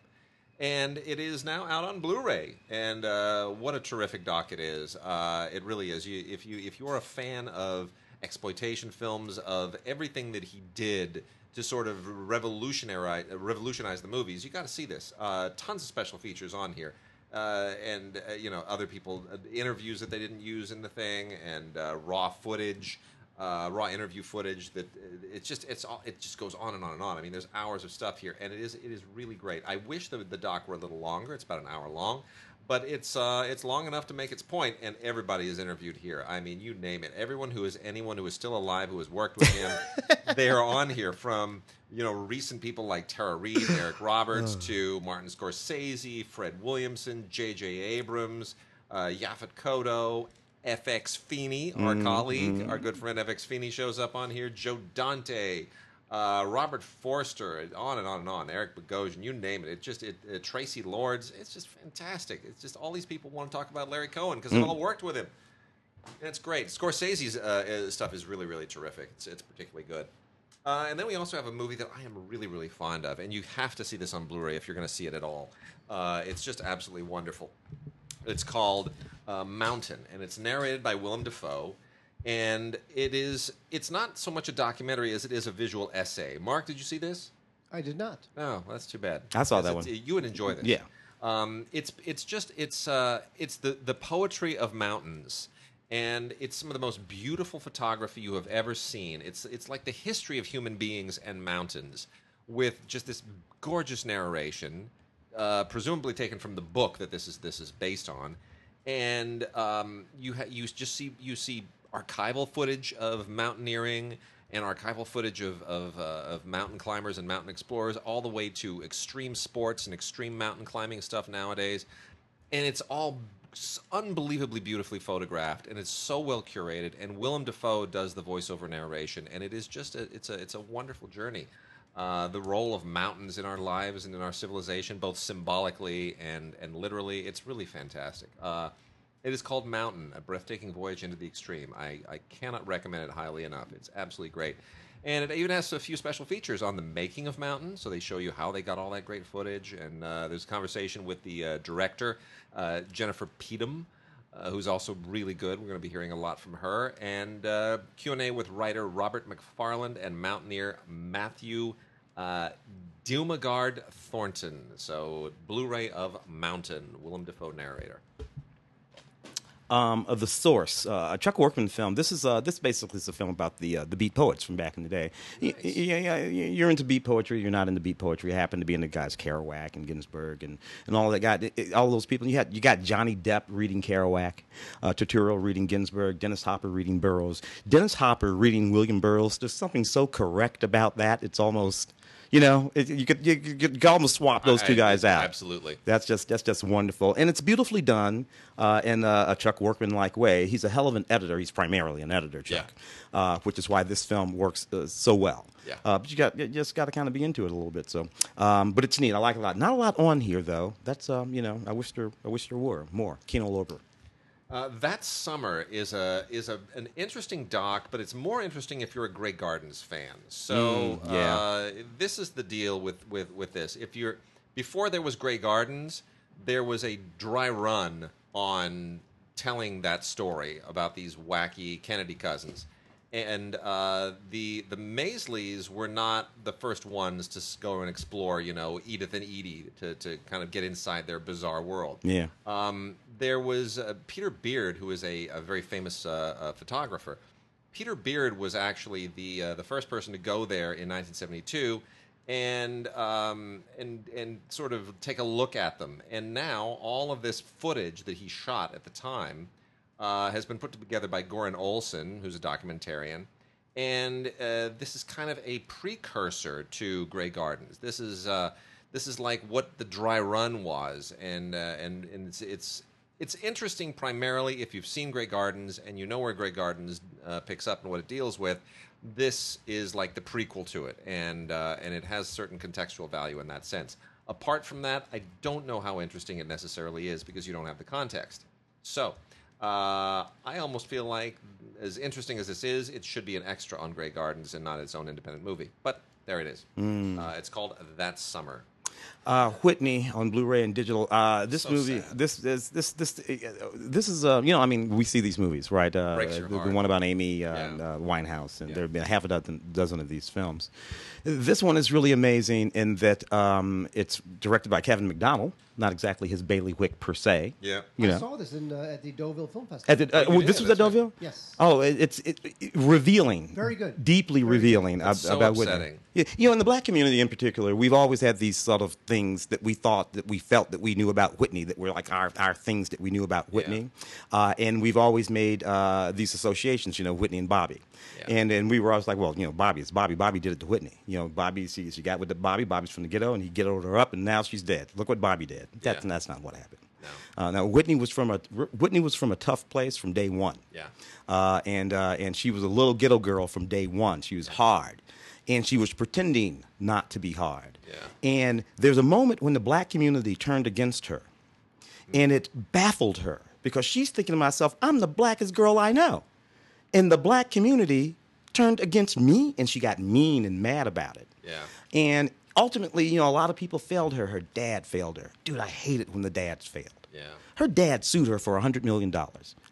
and it is now out on Blu-ray. And uh, what a terrific doc it is! Uh, it really is. You, if you if you are a fan of exploitation films, of everything that he did to sort of revolutionize revolutionize the movies, you got to see this. Uh, tons of special features on here uh, and uh, you know other people uh, interviews that they didn't use in the thing and raw footage uh, raw interview footage that uh, it's just it's all it just goes on and on and on. I mean there's hours of stuff here and it is it is really great. I wish the, the doc were a little longer. It's about an hour long but it's uh, it's long enough to make its point and everybody is interviewed here. I mean you name it. Everyone who is anyone who is still alive who has worked with him they are on here from you know recent people like Tara Reid, Eric Roberts, to Martin Scorsese, Fred Williamson, J.J. Abrams, uh, Yaphet Kotto, FX Feeney, our colleague, our good friend FX Feeney shows up on here. Joe Dante, uh, Robert Forster, on and on and on. Eric Bogosian, you name it. It just it, uh, Traci Lords. It's just fantastic. It's just all these people want to talk about Larry Cohen because they've all worked with him. And it's great. Scorsese's uh, uh, stuff is really, really terrific. It's, it's particularly good. Uh, and then we also have a movie that I am really, really fond of, and you have to see this on Blu-ray if you're going to see it at all. Uh, it's just absolutely wonderful. It's called uh, Mountain, and it's narrated by Willem Dafoe. And it is it's not so much a documentary as it is a visual essay. Mark, did you see this? I did not. Oh, that's too bad. I saw Because that one. You would enjoy this. Yeah. Um, it's it's just it's uh, it's the the poetry of mountains, and it's some of the most beautiful photography you have ever seen. It's it's like the history of human beings and mountains, with just this gorgeous narration, uh, presumably taken from the book that this is this is based on, and um, you ha- you just see you see archival footage of mountaineering and archival footage of of, uh, of mountain climbers and mountain explorers, all the way to extreme sports and extreme mountain climbing stuff nowadays, and it's all unbelievably beautifully photographed, and it's so well curated. And Willem Dafoe does the voiceover narration, and it is just a, it's a it's a wonderful journey. Uh, the role of mountains in our lives and in our civilization, both symbolically and and literally, it's really fantastic. Uh, it is called Mountain, a breathtaking voyage into the extreme. I, I cannot recommend it highly enough. It's absolutely great. And it even has a few special features on the making of Mountain. So they show you how they got all that great footage. And uh, there's a conversation with the uh, director, uh, Jennifer Peedom, uh, who's also really good. We're going to be hearing a lot from her. And uh, Q&A with writer Robert Macfarlane and mountaineer Matthew uh, Thornton. So Blu-ray of Mountain, Willem Dafoe narrator. Um, of the source, uh, a Chuck Workman film. This is uh, this basically is a film about the uh, the beat poets from back in the day. Y- y- Yeah, yeah, you're into beat poetry. You're not into beat poetry. You happen to be into guys Kerouac and Ginsberg and, and all that. Got all those people. You had you got Johnny Depp reading Kerouac, uh, Turturro reading Ginsberg, Dennis Hopper reading Burroughs, Dennis Hopper reading William Burroughs. There's something so correct about that. It's almost you know it, you could you, could- almost swap those two I- guys out. absolutely. That's just that's just wonderful, and it's beautifully done uh, in a, a Chuck Workman like way. He's a hell of an editor. He's primarily an editor, Chuck, uh, which is why this film works uh, so well. Yeah. Uh, but you got you just got to kind of be into it a little bit. So, um, but it's neat. I like it a lot. Not a lot on here though. That's um, you know I wish there I wish there were more. Kino Lorber. Uh, that summer is a is a an interesting doc, but it's more interesting if you're a Grey Gardens fan. So Mm, yeah. uh, this is the deal with, with, with this. If you're before there was Grey Gardens, there was a dry run on telling that story about these wacky Kennedy cousins. And uh, the the Maysles were not the first ones to go and explore, you know, Edith and Edie to, to kind of get inside their bizarre world. Yeah. Um, there was uh, Peter Beard, who is a, a very famous uh, uh, photographer. Peter Beard was actually the uh, the first person to go there in 1972, and um, and and sort of take a look at them. And now all of this footage that he shot at the time uh, has been put together by Göran Olsson, who's a documentarian. And uh, this is kind of a precursor to Grey Gardens. This is uh, this is like what the dry run was, and uh, and and it's, it's it's interesting primarily if you've seen Grey Gardens and you know where Grey Gardens uh, picks up and what it deals with. This is like the prequel to it, and uh, and it has certain contextual value in that sense. Apart from that, I don't know how interesting it necessarily is because you don't have the context. So. Uh, I almost feel like, as interesting as this is, it should be an extra on Grey Gardens and not its own independent movie. But there it is. Uh, it's called That Summer. Uh, Whitney on Blu-ray and digital. Uh, this So movie, sad. this this this this uh, this is uh, you know I mean we see these movies right. Uh, Breaks your the, the one about Amy uh, Yeah. and, uh, Winehouse, and Yeah. there have been a half a dozen dozen of these films. This one is really amazing in that um, it's directed by Kevin Macdonald, not exactly his bailiwick per se. Yeah. you I know. saw this in, uh, at the Deauville Film Festival. At the, uh, Oh, this did? was at That's right. Deauville. Yes. Oh, it, it's it, it- revealing. Very good. Deeply Very good. revealing That's ab- so about Whitney. upsetting. Yeah, you know, in the black community in particular, we've always had these sort of things that we thought that we felt that we knew about Whitney, that were like our, our things that we knew about Whitney, uh, and we've always made uh, these associations. You know, Whitney and Bobby, Yeah. and and we were always like, well, you know, Bobby, it's Bobby. Bobby did it to Whitney. You know, Bobby, she, she got with the Bobby. Bobby's from the ghetto, and he ghettoed her up, and now she's dead. Look what Bobby did. That's Yeah. that's not what happened. No. Uh, now Whitney was from a Whitney was from a tough place from day one. Yeah. Uh, and uh, and she was a little ghetto girl from day one. She was hard, and she was pretending not to be hard. Yeah. And there's a moment when the black community turned against her, hmm. and it baffled her because she's thinking to myself, "I'm the blackest girl I know," and the black community turned against me, and she got mean and mad about it. Yeah. And ultimately, you know, a lot of people failed her. Her dad failed her. Dude, I hate it when the dads failed. Yeah. Her dad sued her for $100 million.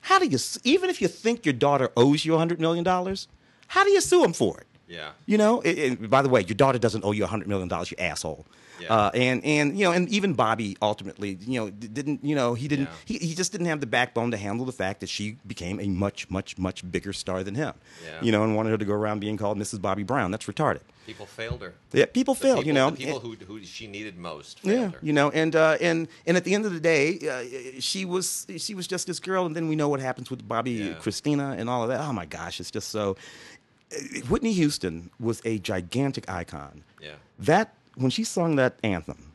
How do you, even if you think your daughter owes you $100 million, how do you sue him for it? Yeah. You know, and- and by the way, your daughter doesn't owe you $100 million, you asshole. Yeah. Uh, and, and, you know, and even Bobby ultimately, you know, didn't, you know, he didn't, Yeah. he, he just didn't have the backbone to handle the fact that she became a much, much, much bigger star than him. Yeah. You know, and wanted her to go around being called Mrs. Bobby Brown. That's retarded. People failed her. Yeah, people The fail, people, you know. The people who, who she needed most failed yeah, her. you know, and uh, and and at the end of the day, uh, she was she was just this girl, and then we know what happens with Bobby Yeah. Christina and all of that. Oh my gosh, it's just so. Uh, Whitney Houston was a gigantic icon. Yeah. That when she sung that anthem,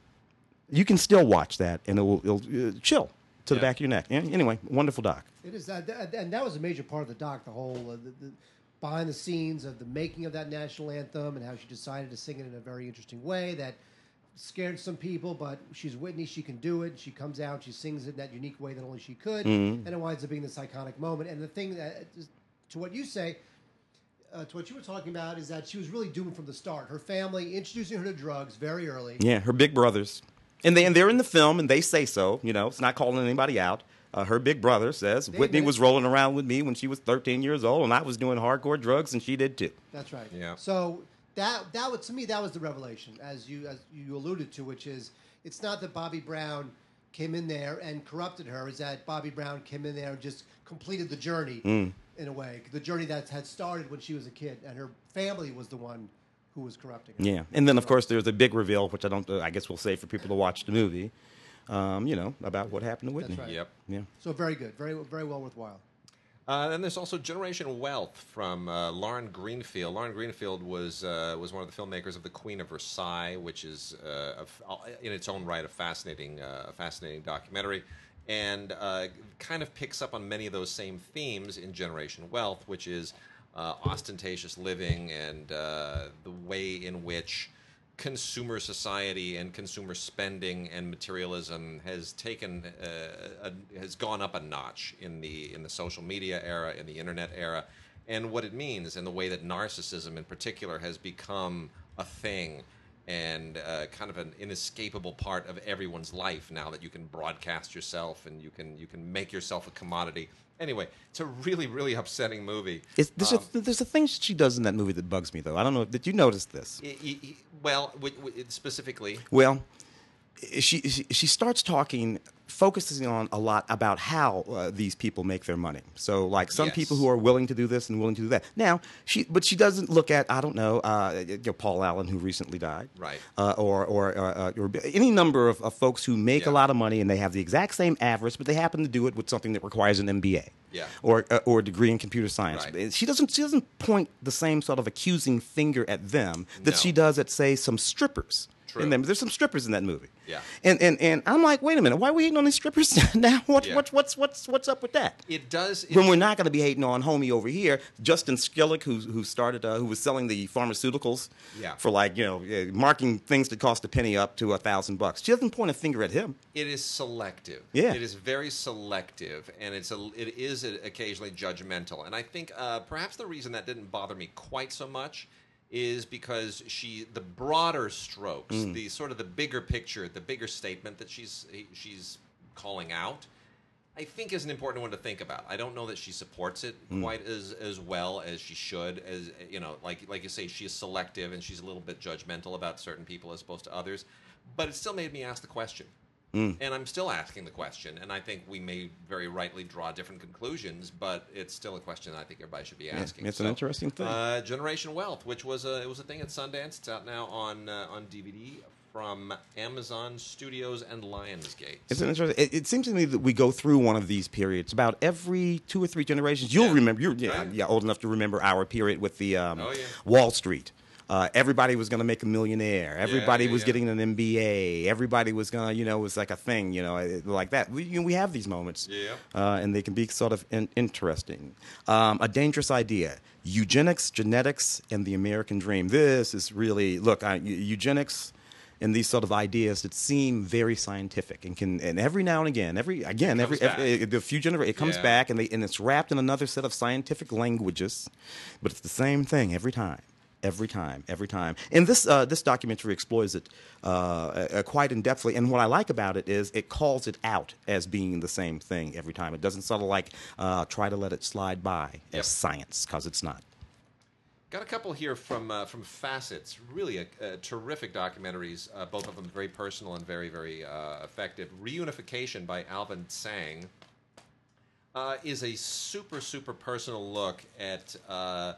you can still watch that, and it will it'll, uh, chill to the back of your neck. Anyway, wonderful doc. It is, uh, th- and that was a major part of the doc. The whole uh, the, the behind the scenes of the making of that national anthem and how she decided to sing it in a very interesting way that scared some people. But she's Whitney; she can do it. She comes out, she sings it in that unique way that only she could, and it winds up being this iconic moment. And the thing that, to what you say, uh, to what you were talking about, is that she was really doomed from the start. Her family introducing her to drugs very early. Yeah, her big brothers, and they and they're in the film, and they say so. You know, it's not calling anybody out. Uh, her big brother says Whitney admit was rolling around with me when she was 13 years old, and I was doing hardcore drugs, and she did too. That's right. Yeah. So that that was to me that was the revelation, as you as you alluded to, which is it's not that Bobby Brown came in there and corrupted her is that Bobby Brown came in there and just completed the journey Mm. In a way, the journey that had started when she was a kid, and her family was the one who was corrupting her. Yeah, and then of course there's a big reveal, which I don't. Uh, I guess we'll save for people to watch the movie. Um, you know about what happened to Whitney. right. Yep. Yeah. So very good, very very well worthwhile. Uh, and there's also Generation Wealth from uh, Lauren Greenfield. Lauren Greenfield was uh, was one of the filmmakers of The Queen of Versailles, which is uh, a f- in its own right a fascinating uh, a fascinating documentary, and uh, kind of picks up on many of those same themes in Generation Wealth, which is uh, ostentatious living and uh, the way in which consumer society and consumer spending and materialism has taken uh, a, has gone up a notch in the in the social media era in the internet era. And what it means and the way that narcissism in particular has become a thing and uh, kind of an inescapable part of everyone's life now that you can broadcast yourself and you can you can make yourself a commodity anyway it's a really really upsetting movie It's, there's, Um, a, there's a thing she does in that movie that bugs me though. I don't know. Did you notice this? well w- w- specifically Well, she, she starts talking, focusing on a lot about how uh, these people make their money. So, like some Yes. people who are willing to do this and willing to do that. Now, she but she doesn't look at I don't know, uh, you know Paul Allen who recently died, Right. Uh, or or, uh, uh, or any number of, of folks who make Yeah. a lot of money and they have the exact same avarice, but they happen to do it with something that requires an MBA. Yeah. Or, uh, or a degree in computer science. Right. She doesn't. She doesn't point the same sort of accusing finger at them that No. she does at, say, some strippers. True. In them. There's some strippers in that movie. Yeah. And and and I'm like, wait a minute, why are we hating on these strippers now? What Yeah. what's what's what's what's up with that? it does it, when we're not going to be hating on homie over here, Justin Shkreli, who who started, uh, who was selling the pharmaceuticals, Yeah. for like you know uh, marking things that cost a penny up to a thousand bucks. She doesn't point a finger at him. It is selective. Yeah. it is very selective, and it's a it is occasionally judgmental. And I think uh, perhaps the reason that didn't bother me quite so much is because she the broader strokes, Mm. the sort of the bigger picture, the bigger statement that she's she's calling out. I think is an important one to think about. I don't know that she supports it Mm. quite as as well as she should. As you know, like like you say, she is selective and she's a little bit judgmental about certain people as opposed to others. But it still made me ask the question, Mm. and I'm still asking the question. And I think we may very rightly draw different conclusions, but it's still a question I think everybody should be asking. it's an interesting thing. Uh, Generation Wealth, which was a it was a thing at Sundance. It's out now on uh, on DVD from Amazon Studios and Lionsgate. It's an interesting. It, it seems to me that we go through one of these periods about every two or three generations. You'll Yeah. remember. You're yeah, Right. yeah, old enough to remember our period with the um, Oh, yeah. Wall Street. Uh, everybody was going to make a millionaire. Everybody yeah, was yeah. getting an MBA. Everybody was going to, you know, it was like a thing, you know, it- like that. We, you know, we have these moments, Yeah. uh, and they can be sort of in, interesting. Um, a dangerous idea: eugenics, genetics, and the American dream. This is really look. I, eugenics and these sort of ideas that seem very scientific and can and every now and again every again every, every the few genera- it comes Yeah. back and they and it's wrapped in another set of scientific languages but it's the same thing every time every time every time and this uh, this documentary explores it uh, uh, quite in depthly and what I like about it is it calls it out as being the same thing every time it doesn't sort of like uh, try to let it slide by Yep. as science because it's not Got a couple here from uh, from Facets. Really, a, a terrific documentaries. Uh, both of them very personal and very very uh, effective. Reunification by Alvin Tsang uh, is a super super personal look at uh,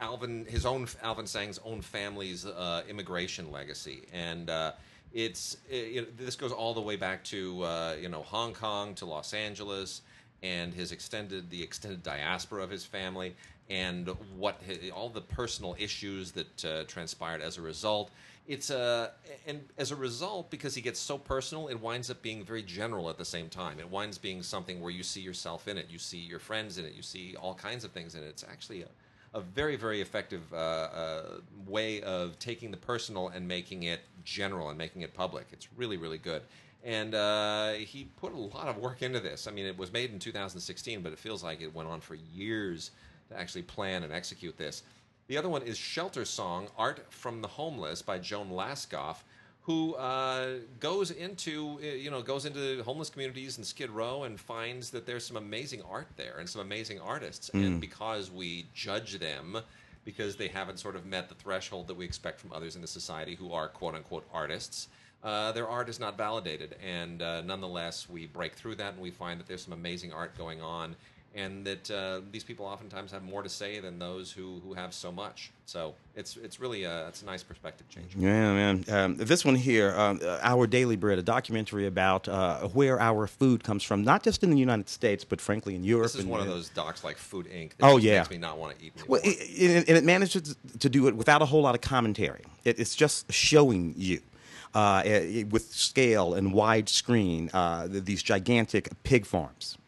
Alvin his own Alvin Tsang's own family's uh, immigration legacy, and uh, it's it, it- this goes all the way back to uh, you know Hong Kong to Los Angeles and his extended the extended diaspora of his family and what hi- all the personal issues that uh, transpired as a result. It's uh, and as a result, because he gets so personal, it winds up being very general at the same time. It winds being something where you see yourself in it, you see your friends in it, you see all kinds of things in it. It's actually a, a very, very effective uh, uh, way of taking the personal and making it general and making it public. It's really, really good. And uh, he put a lot of work into this. I mean, it was made in 2016, but it feels like it went on for years to actually plan and execute this. The other one is Shelter Song Art from the Homeless by Joan Laskoff, who uh, goes into uh, you know goes into homeless communities in Skid Row and finds that there's some amazing art there and some amazing artists. And because we judge them because they haven't sort of met the threshold that we expect from others in the society who are quote unquote artists, uh, their art is not validated. And uh, nonetheless, we break through that and we find that there's some amazing art going on, and that uh, these people oftentimes have more to say than those who, who have so much. So it's it's really a, it's a nice perspective change. Yeah, man. Um, this one here, um, uh, Our Daily Bread, a documentary about uh, where our food comes from, not just in the United States, but frankly in Europe. This is and- one of those docs like Food Inc. That Oh, yeah. makes me not want to eat anymore. Well, it, it, and it manages to do it without a whole lot of commentary. It, it's just showing you. Uh, with scale and widescreen, uh, these gigantic pig farms.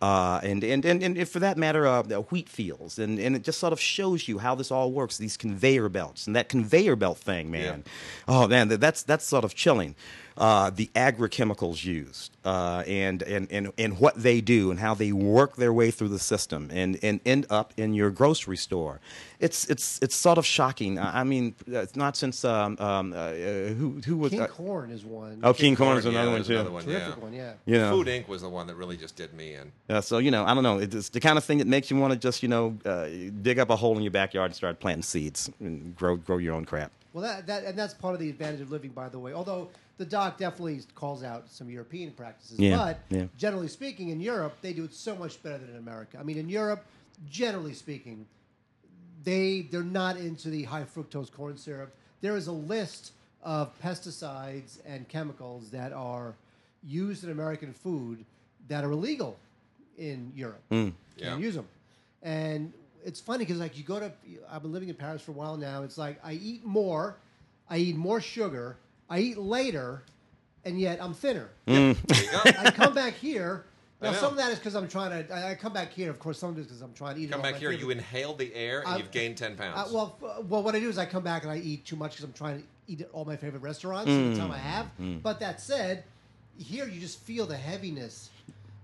Uh, and, and, and, and for that matter, uh, the wheat fields. And, and it just sort of shows you how this all works, these conveyor belts. And that conveyor belt thing, man. Oh, man, that's, that's sort of chilling. Uh, the agrochemicals used uh, and, and, and, and what they do and how they work their way through the system and, and end up in your grocery store. It's, it's, it's sort of shocking. I I mean, uh, it's not since um, um, uh, uh, who, who was King uh, Corn is one. Oh, King Corn is yeah, another one too. another one, Terrific yeah. one, yeah. You know. Food Inc. was the one that really just did me in. Yeah, so you know, I don't know. It's the kind of thing that makes you want to just you know uh, dig up a hole in your backyard and start planting seeds and grow grow your own crap. Well, that, that and that's part of the advantage of living, by the way. Although the doc definitely calls out some European practices, Yeah, but yeah. generally speaking, in Europe they do it so much better than in America. I mean, in Europe, generally speaking, they they're not into the high fructose corn syrup. There is a list of pesticides and chemicals that are used in American food that are illegal in Europe. Mm. Yeah. Can't use them, and it's funny because like you go to I've been living in Paris for a while now. It's like I eat more, I eat more sugar, I eat later, and yet I'm thinner. Mm. There you go. I come back here. Now some of that is because I'm trying to. I, I come back here, of course. Some of it is because I'm trying to eat. it Come all back here, you inhale the air, and I- you've gained 10 pounds. uh, well, f- uh, well, what I do is I come back and I eat too much because I'm trying to eat at all my favorite restaurants every time I mm. have. Mm. But that said, here you just feel the heaviness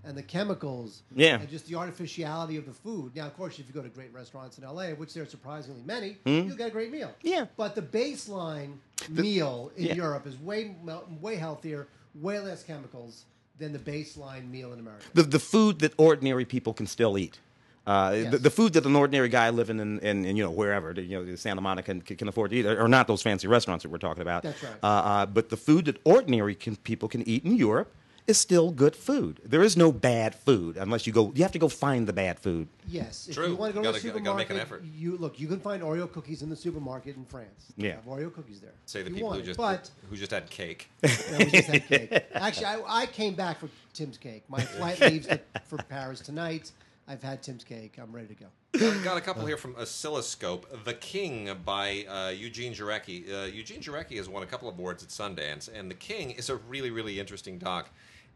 and the chemicals, Yeah. and just the artificiality of the food. Now, of course, if you go to great restaurants in LA, which there are surprisingly many, you'll get a great meal. Yeah. But the baseline meal in yeah. Europe is way way healthier, way less chemicals than the baseline meal in America. The the food that ordinary people can still eat. Uh, Yes. the, the food that an ordinary guy living in, in, in you know wherever you know Santa Monica can, can afford to eat, or not those fancy restaurants that we're talking about. That's right. Uh, uh, but the food that ordinary can, people can eat in Europe is still good food. There is no bad food unless you go. You have to go find the bad food. Yes, if True. you want to go Gotta- to the gotta supermarket, make an effort. you look. You can find Oreo cookies in the supermarket in France. They Yeah. have Oreo cookies there. Say the if you people want who it. just But who just had cake. yeah, we just had cake. Actually, I, I came back for Tim's cake. My flight leaves to- for Paris tonight. I've had Tim's cake. I'm ready to go. Got- Got a couple here from Oscilloscope. The King by uh, Eugene Jarecki. Uh, Eugene Jarecki has won a couple of awards at Sundance, and The King is a really, really interesting doc.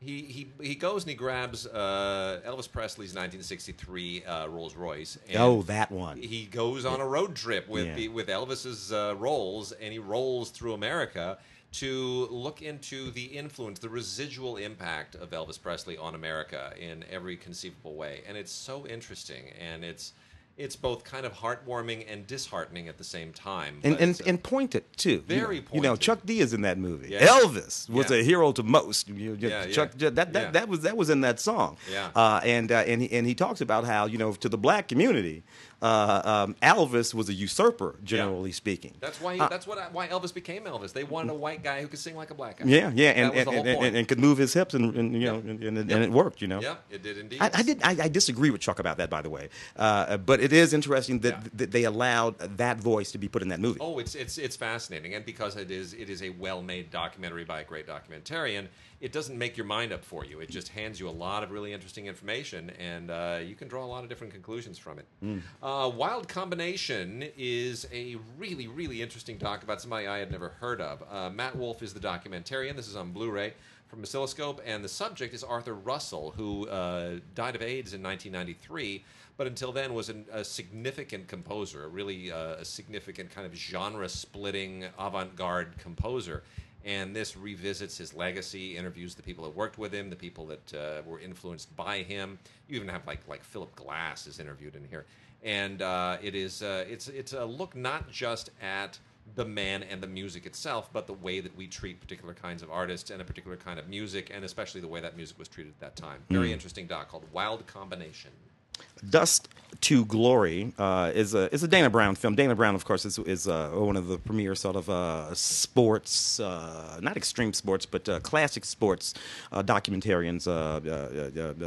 He, he, he goes and he grabs uh, Elvis Presley's 1963 uh, Rolls Royce. And Oh, that one. He goes on a road trip with Yeah. the, with Elvis's uh, rolls, and he rolls through America to look into the influence, the residual impact of Elvis Presley on America in every conceivable way. And it's so interesting, and it's it's both kind of heartwarming and disheartening at the same time. and and, uh, and pointed too. Very you know, You know. Chuck D is in that movie. Yeah. Elvis was Yeah. a hero to most. You, Yeah, Chuck that that, that was that was in that song. Yeah. Uh, and uh, and he, and he talks about how you know to the black community, uh, um, Elvis was a usurper, generally speaking. that's why Uh, that's what why Elvis became Elvis. They wanted a white guy who could sing like a black guy. Yeah, yeah, and was and, the whole and, and, point. and could move his hips and, and you know and, and, and Yep. it worked. You know. yeah, it did indeed. I, I did. I, I disagree with Chuck about that, by the way. Uh, but it is interesting that, Yeah. that they allowed that voice to be put in that movie. Oh, it's it's it's fascinating, and because it is it is a well-made documentary by a great documentarian, it doesn't make your mind up for you. It just hands you a lot of really interesting information, and uh, you can draw a lot of different conclusions from it. Uh, Wild Combination is a really really interesting doc about somebody I had never heard of. Uh, Matt Wolf is the documentarian. This is on Blu-ray from Oscilloscope, and the subject is Arthur Russell, who uh, died of AIDS in 1993 but until then was an, a significant composer, a really uh, a significant kind of genre-splitting avant-garde composer. And this revisits his legacy, interviews the people that worked with him, the people that uh, were influenced by him. You even have like like Philip Glass is interviewed in here, and uh, it is uh, it's it's a look not just at the man and the music itself, but the way that we treat particular kinds of artists and a particular kind of music, and especially the way that music was treated at that time. Very interesting doc called Wild Combination. Dust to Glory uh, is a is a Dana Brown film. Dana Brown, of course, is is uh, one of the premier sort of uh, sports, uh, not extreme sports, but uh, classic sports uh, documentarians.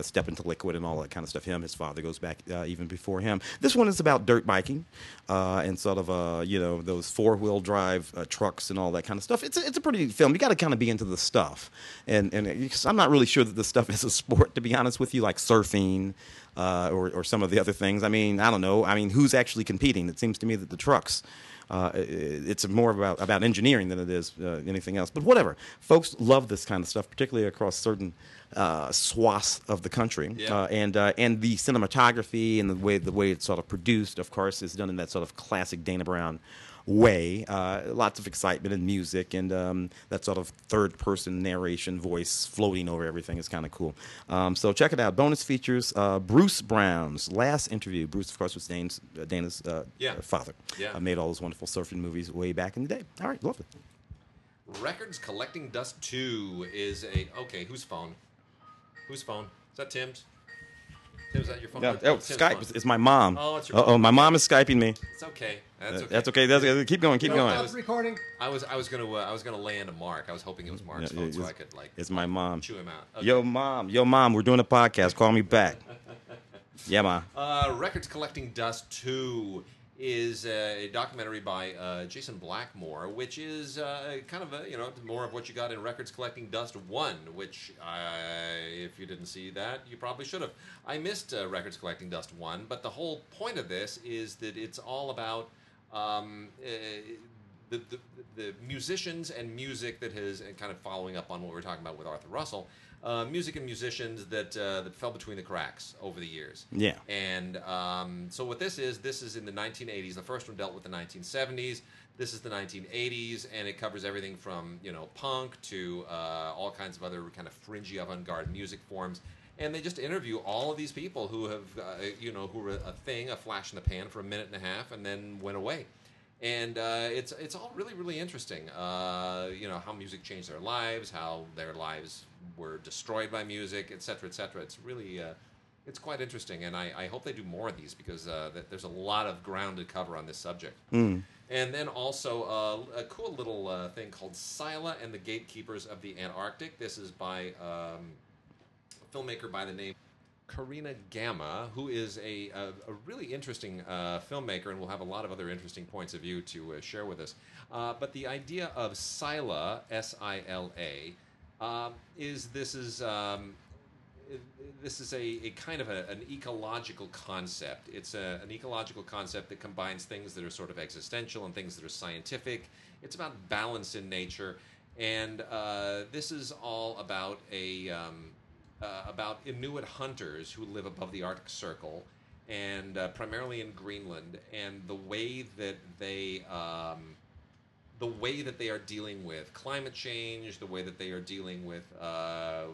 Step into Liquid and all that kind of stuff. Him, his father goes back even before him. This one is about dirt biking and sort of you know those four wheel drive trucks and all that kind of stuff. It's a, it's a pretty film. You got to kind of be into the stuff, and and I'm not really sure that the stuff is a sport to be honest with you, like surfing uh, or, or some of the other things. I mean, I don't know. I mean, who's actually competing? It seems to me that the trucks. Uh, it's more about, about engineering than it is uh, anything else. But whatever. Folks love this kind of stuff, particularly across certain uh, swaths of the country. Yeah. Uh, and uh, and the cinematography and the way the way it's sort of produced, of course, is done in that sort of classic Dana Brown way. Uh, lots of excitement and music, and um, that sort of third person narration voice floating over everything is kind of cool. Um, so check it out. Bonus features: uh, Bruce Brown's last interview. Bruce, of course, was Dana's, uh, Dana's uh, Yeah. father. Yeah. Uh, made all those wonderful surfing movies way back in the day. All right, lovely. Records Collecting Dust 2 is a. Okay, whose phone? Whose phone? Is that Tim's? Tim, is that your phone? Yeah, oh, phone. Skype is, is my mom. Oh, it's your Uh-oh, mom. my mom is skyping me. It's okay. That's Uh, okay. That's okay. That's, uh, keep going. Keep You know, going. stop recording. I was I was gonna uh, I was gonna lay into Mark. I was hoping it was Mark's Yeah, phone so it's- I could like It's my mom. chew him out. Okay. Yo, mom. Yo, mom. We're doing a podcast. Call me back. Yeah, ma. Uh, Records Collecting Dust 2 is a documentary by uh, Jason Blackmore, which is uh, kind of a, you know, more of what you got in Records Collecting Dust 1, which, uh, if you didn't see that, you probably should have. I missed uh, Records Collecting Dust 1, but the whole point of this is that it's all about um, uh, the, the, the musicians and music that has, and kind of following up on what we were talking about with Arthur Russell, uh, music and musicians that uh, that fell between the cracks over the years. Yeah. And um, so what this is, this is in the 1980s. The first one dealt with the 1970s. This is the 1980s, and it covers everything from you know punk to uh, all kinds of other kind of fringy avant-garde music forms. And they just interview all of these people who have uh, you know who were a thing, a flash in the pan for a minute and a half, and then went away and uh, it's it's all really really interesting. Uh, you know how music changed their lives, how their lives were destroyed by music, et cetera, et cetera. It's really uh, it's quite interesting, and I, I hope they do more of these because uh, th- there's a lot of ground to cover on this subject. And then also uh, a cool little uh, thing called Sila and the Gatekeepers of the Antarctic. This is by um, a filmmaker by the name Corina Gamma, who is a, a, a really interesting uh, filmmaker and will have a lot of other interesting points of view to uh, share with us. Uh, but the idea of Sila, S I L A, um, is this is. Um, this is a, a kind of a, an ecological concept. It's a, an ecological concept that combines things that are sort of existential and things that are scientific. It's about balance in nature, and uh, this is all about a um, uh, about Inuit hunters who live above the Arctic Circle and uh, primarily in Greenland, and the way that they um, the way that they are dealing with climate change, the way that they are dealing with uh,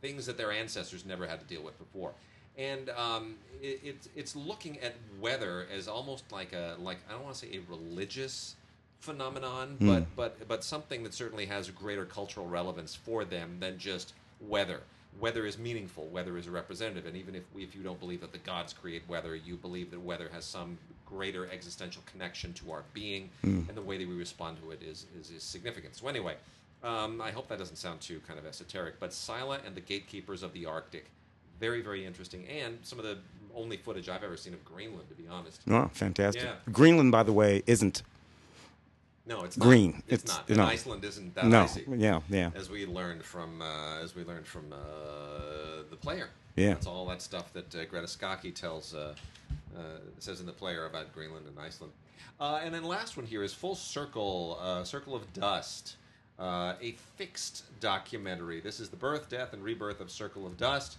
things that their ancestors never had to deal with before, and um, it, it's it's looking at weather as almost like a like I don't want to say a religious phenomenon, but but but something that certainly has greater cultural relevance for them than just weather. Weather is meaningful. Weather is representative, and even if if you don't believe that the gods create weather, you believe that weather has some greater existential connection to our being, and the way that we respond to it is is, is significant. So anyway, um, I hope that doesn't sound too kind of esoteric, but Sila and the Gatekeepers of the Arctic, very very interesting, and some of the only footage I've ever seen of Greenland, to be honest. Oh, fantastic. Yeah. Greenland, by the way, isn't. No, it's Green. Not. It's, It's- not. And no. Iceland isn't that no. icy. Yeah, yeah. As we learned from, uh, as we learned from uh, the player. Yeah. That's all that stuff that uh, Greta Scacchi tells, uh, says in the player about Greenland and Iceland. Uh, and then last one here is Full Circle, uh, Circle of Dust, uh, a fixed documentary. This is the birth, death, and rebirth of Circle of Dust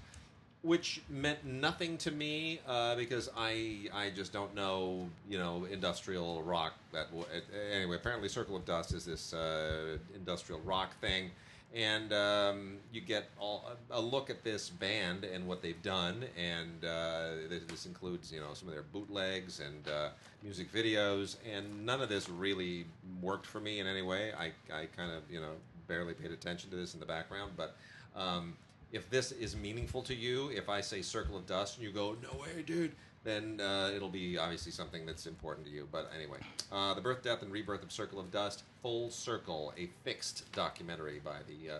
which meant nothing to me uh, because I I just don't know you know industrial rock that w- anyway apparently Circle of Dust is this uh, industrial rock thing and um, you get all a look at this band and what they've done and uh, this, includes you know some of their bootlegs and uh, music videos and none of this really worked for me in any way. I, I kind of you know barely paid attention to this in the background but um, if this is meaningful to you, if I say Circle of Dust and you go, no way, dude, then uh, it'll be obviously something that's important to you. But anyway, uh, The Birth, Death, and Rebirth of Circle of Dust, Full Circle, a fixed documentary by the uh,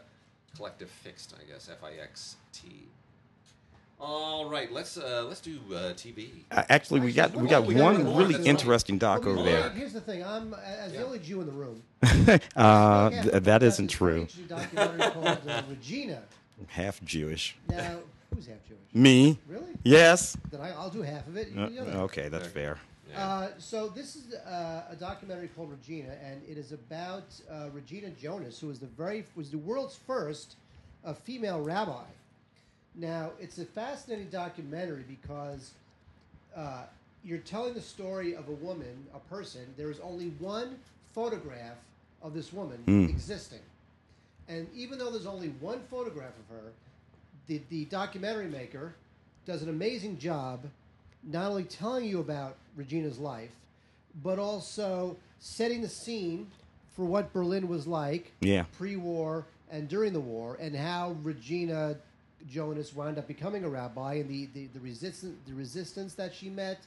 collective Fixed, I guess, F I X T. All right, let's uh, let's do uh, TV. Uh, actually, we got we got we got one one really that's right. interesting doc Well, over well, there. Here's the thing. I'm as the Yeah. only Jew in the room. Uh, th- that's isn't true. very interesting documentary called uh, Regina. Half Jewish. Now, who's half Jewish? Me? Really? Yes. Then I, I'll do half of it. You Uh, the other. okay, that's fair. Yeah. Uh, so this is uh, a documentary called Regina, and it is about uh, Regina Jonas, who was the very was the world's first uh, female rabbi. Now it's a fascinating documentary because uh, you're telling the story of a woman, a person. There is only one photograph of this woman existing, and even though there's only one photograph of her, the, the documentary maker does an amazing job not only telling you about Regina's life, but also setting the scene for what Berlin was like Yeah. pre-war and during the war, and how Regina Jonas wound up becoming a rabbi, and the, the, the resistance the resistance that she met,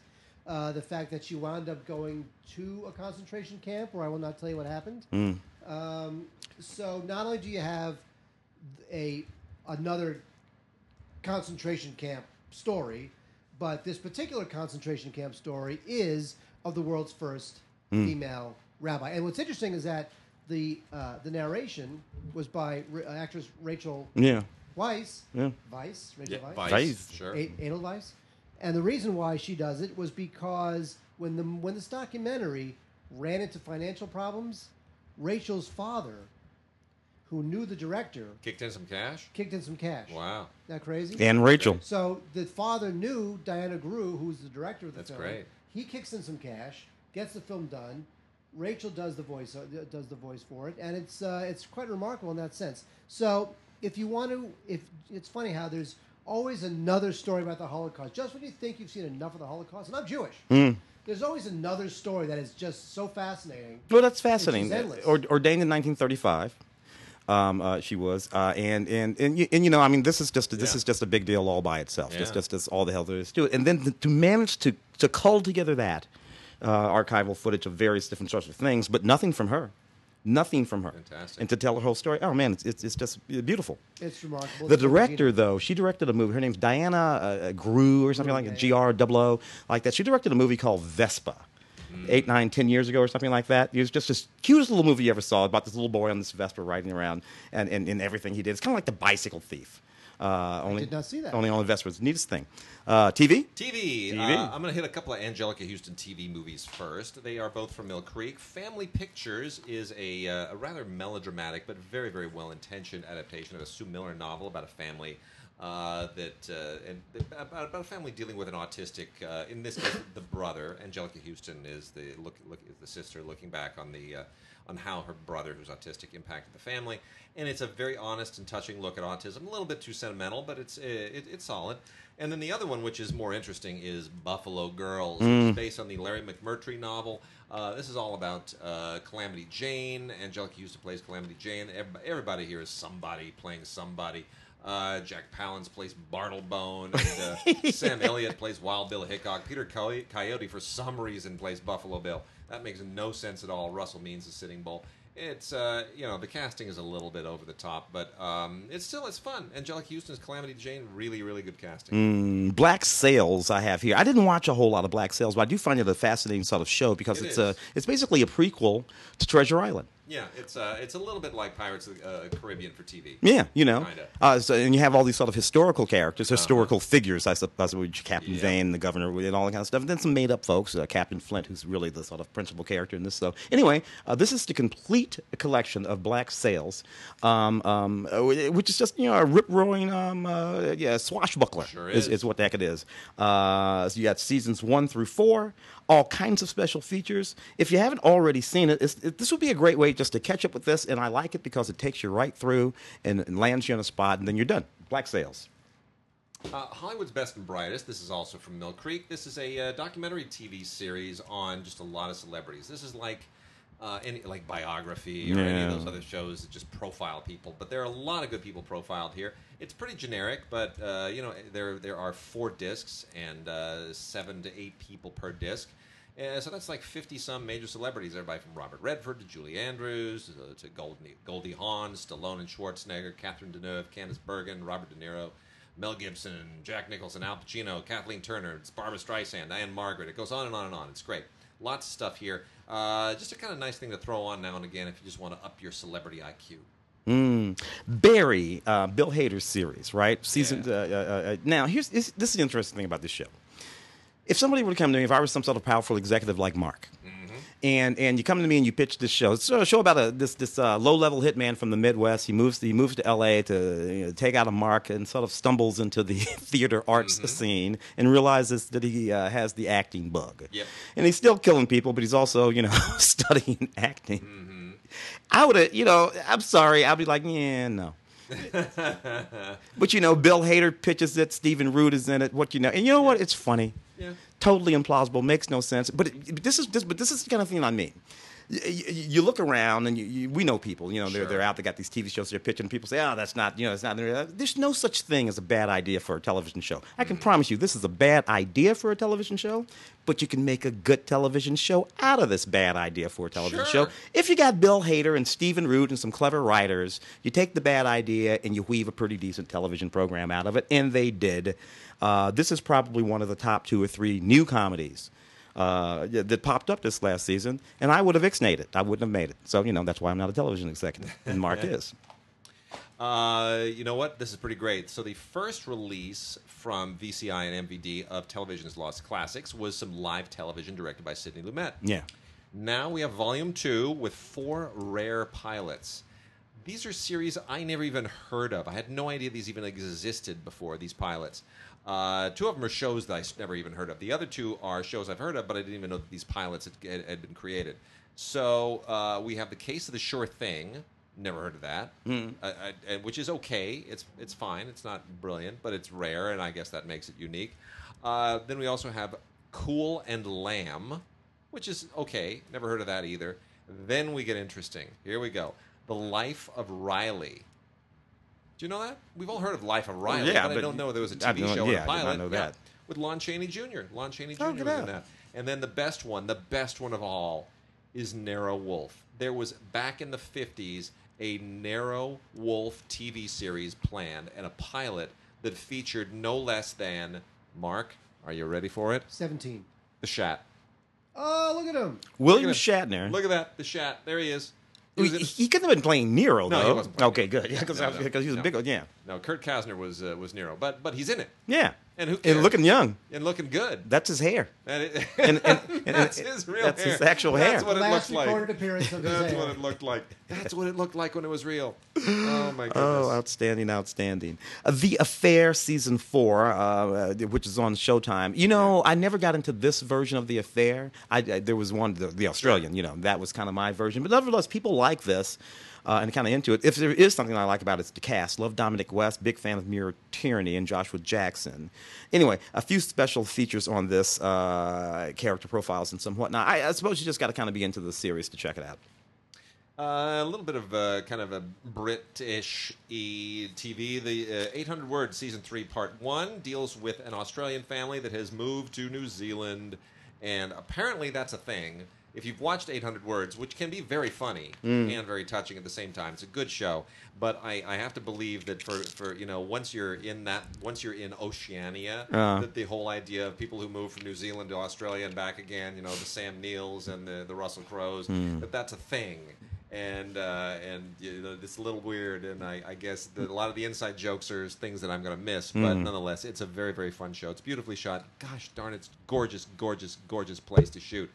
uh, the fact that she wound up going to a concentration camp, where I will not tell you what happened. Um, so not only do you have a another concentration camp story, but this particular concentration camp story is of the world's first female rabbi. And what's interesting is that the uh, the narration was by r- uh, actress Rachel Yeah. Weisz, Yeah. Weisz, Rachel Yeah, Weiss. Vice, Vice. sure. A- Edelweiss. And the reason why she does it was because when the when this documentary ran into financial problems, Rachel's father, who knew the director, Kicked in some cash. kicked in some cash. Wow, Isn't that crazy? And Rachel. So the father knew Diana Groó, who's the director of the That's film. great. He kicks in some cash, gets the film done. Rachel does the voice uh, does the voice for it, and it's uh, it's quite remarkable in that sense. So if you want to, if it's funny how there's always another story about the Holocaust. Just when you think you've seen enough of the Holocaust, and I'm Jewish, Hmm. there's always another story that is just so fascinating. Well, that's It's fascinating. endless. Or, ordained in 1935. Um, uh, she was, uh, and and and you, and you know, I mean, this is just this Yeah. is just a big deal all by itself. Just Yeah. just as all the hell there is to it, and then to, to manage to to cull together that uh, archival footage of various different sorts of things, but nothing from her, nothing from her, Fantastic. and to tell her whole story. Oh man, it's it's, it's just beautiful. It's remarkable. The director, Regina. though, she directed a movie. Her name's Diana uh, Grew or something Grew, like yeah, that, G R O O, like that. She directed a movie called Vespa, eight, nine, ten years ago or something like that. It was just this cutest little movie you ever saw about this little boy on this Vespa riding around and, and, and everything he did. It's kind of like the bicycle thief. Uh, only, did not see that. Only on Vespas. Neatest thing. Uh, TV? TV. TV. Uh, I'm going to hit a couple of Anjelica Huston TV movies first. They are both from Mill Creek. Family Pictures is a, uh, a rather melodramatic but very, very well intentioned adaptation of a Sue Miller novel about a family. Uh, that uh, and about, about a family dealing with an autistic, uh, in this case, the brother. Anjelica Huston is the look, look is the sister looking back on the uh, on how her brother, who's autistic, impacted the family. And it's a very honest and touching look at autism. A little bit too sentimental, but it's it, it's solid. And then the other one, which is more interesting, is Buffalo Girls, is based on the Larry McMurtry novel. Uh, this is all about uh, Calamity Jane. Anjelica Huston plays Calamity Jane. Everybody here is somebody playing somebody. Uh, Jack Palance plays Bartle Bone, and uh, Sam Elliott plays Wild Bill Hickok. Peter Coy- Coyote, for some reason, plays Buffalo Bill. That makes no sense at all. Russell Means is Sitting Bull. It's uh, you know the casting is a little bit over the top, but um, it's still it's fun. Anjelica Huston's Calamity Jane, really really good casting. Mm, Black Sails I have here. I didn't watch a whole lot of Black Sails, but I do find it a fascinating sort of show because It it's is. a it's basically a prequel to Treasure Island. Yeah, it's uh, it's a little bit like Pirates of the uh, Caribbean for TV. Yeah, you know, uh, so, and you have all these sort of historical characters, historical figures, I suppose, which Captain Yeah. Vane, the governor, and all that kind of stuff. And then some made-up folks, uh, Captain Flint, who's really the sort of principal character in this. So, anyway, uh, this is the complete collection of Black Sails, um, um, uh, which is just you know a rip-roaring, um, uh, yeah, swashbuckler. Sure is. is. what the heck it is. Uh, so you got seasons one through four, all kinds of special features. If you haven't already seen it, it's, it, this would be a great way just to catch up with this. And I like it because it takes you right through and, and lands you on a spot, and then you're done. Black Sails. Uh, Hollywood's Best and Brightest. This is also from Mill Creek. This is a uh, documentary TV series on just a lot of celebrities. This is like uh, any like biography or any of those other shows that just profile people. But there are a lot of good people profiled here. It's pretty generic, but uh, you know there there are four discs and uh, seven to eight people per disc. Uh, so that's like 50 some major celebrities, everybody from Robert Redford to Julie Andrews uh, to Goldie, Goldie Hawn, Stallone and Schwarzenegger, Catherine Deneuve, Candice Bergen, Robert De Niro, Mel Gibson, Jack Nicholson, Al Pacino, Kathleen Turner, it's Barbra Streisand, Diane Margaret. It goes on and on and on. It's great. Lots of stuff here. Uh, just a kind of nice thing to throw on now and again if you just want to up your celebrity IQ. Mm. Barry, uh, Bill Hader's series, right? Season. Yeah. Uh, uh, uh, now, here's this, this is the interesting thing about this show. If somebody were to come to me, if I was some sort of powerful executive like Mark, and and you come to me and you pitch this show, it's a show about a this this uh, low level hitman from the Midwest. He moves he moves to L.A. to you know, take out a mark and sort of stumbles into the theater arts scene and realizes that he uh, has the acting bug. Yep. And he's still killing people, but he's also you know studying acting. I would have, you know, I'm sorry. I'd be like, yeah, no. but you know, Bill Hader pitches it. Stephen Root is in it. What you know, and you know what? It's funny. Yeah. Totally implausible. Makes no sense. But, it, but this is this. But this is the kind of thing I mean. You, you look around and you, you, we know people. You know, they're Sure. they're out. They got these TV shows they're pitching. People say, "Oh, that's not. You know, it's not." There's no such thing as a bad idea for a television show. I can promise you, this is a bad idea for a television show. But you can make a good television show out of this bad idea for a television Sure. show. If you got Bill Hader and Stephen Root and some clever writers, you take the bad idea and you weave a pretty decent television program out of it, and they did. Uh, this is probably one of the top two or three new comedies uh, that popped up this last season, and I would have ixnayed it. I wouldn't have made it. So you know that's why I'm not a television executive, and Mark is. Uh, you know what? This is pretty great. So the first release from VCI and MVD of Television's Lost Classics was some live television directed by Sidney Lumet. Yeah. Now we have Volume Two with four rare pilots. These are series I never even heard of. I had no idea these even existed before. These pilots. Uh, two of them are shows that I never even heard of. The other two are shows I've heard of, but I didn't even know that these pilots had, had, had been created. So uh, we have the case of the sure thing. Never heard of that, uh, uh, and- which is okay. It's it's fine. It's not brilliant, but it's rare, and I guess that makes it unique. Uh, then we also have Cool and Lam, which is okay. Never heard of that either. Then we get interesting. Here we go. The Life of Riley. Do you know that? We've all heard of Life of Riley, yeah, but, I don't know there was a TV don't- show yeah, and a I did not pilot. know Yeah. that. With Lon Chaney Jr. Lon Chaney Jr. Oh, was in that. And then the best one, the best one of all, is Nero Wolfe. There was back in the 50s a Nero Wolfe TV series planned and a pilot that featured no less than Mark. Are you ready for it? 17. The Shat. Oh, look at him. William Look at Shatner. Look at that, the Shat. There he is. He he, in- he couldn't have been playing Nero, No, he though. wasn't playing okay, good. Yeah, because No, no, he was no. a big. Yeah, no, Kurt Kasznar was uh, was Nero, but but he's in it yeah. And who cares? And looking young. and looking good. That's his hair. And it, And- and- and- that's and- his real that's hair. his actual That's hair. what it Last looked like. appearance of his That's hair. what it looked like. That's what it looked like when it was real. Oh my goodness. Oh, outstanding, outstanding. Uh, the Affair season four, uh, uh, which is on Showtime. You know, I never got into this version of The Affair. I, I- there was one, the, the Australian. You know, that was kind of my version. But nevertheless, people like this. Uh, and kind of into it. If there is something I like about it, it's the cast. Love Dominic West, big fan of Maura Tierney and Joshua Jackson. Anyway, a few special features on this, uh, character profiles and some whatnot. I, I suppose you just got to kind of be into the series to check it out. Uh, a little bit of uh, kind of a British TV. The uh, 800 Words Season 3 Part 1 deals with an Australian family that has moved to New Zealand, and apparently that's a thing. If you've watched 800 Words, which can be very funny and very touching at the same time, it's a good show. But I, I have to believe that for, for you know once you're in that once you're in Oceania, Uh. that the whole idea of people who move from New Zealand to Australia and back again, you know, the Sam Neills and the, the Russell Crowes, that that's a thing. And uh, and you know, it's a little weird, and I, I guess the, a lot of the inside jokes are things that I'm going to miss. But nonetheless, it's a very very fun show. It's beautifully shot. Gosh darn, it's gorgeous, gorgeous, gorgeous place to shoot.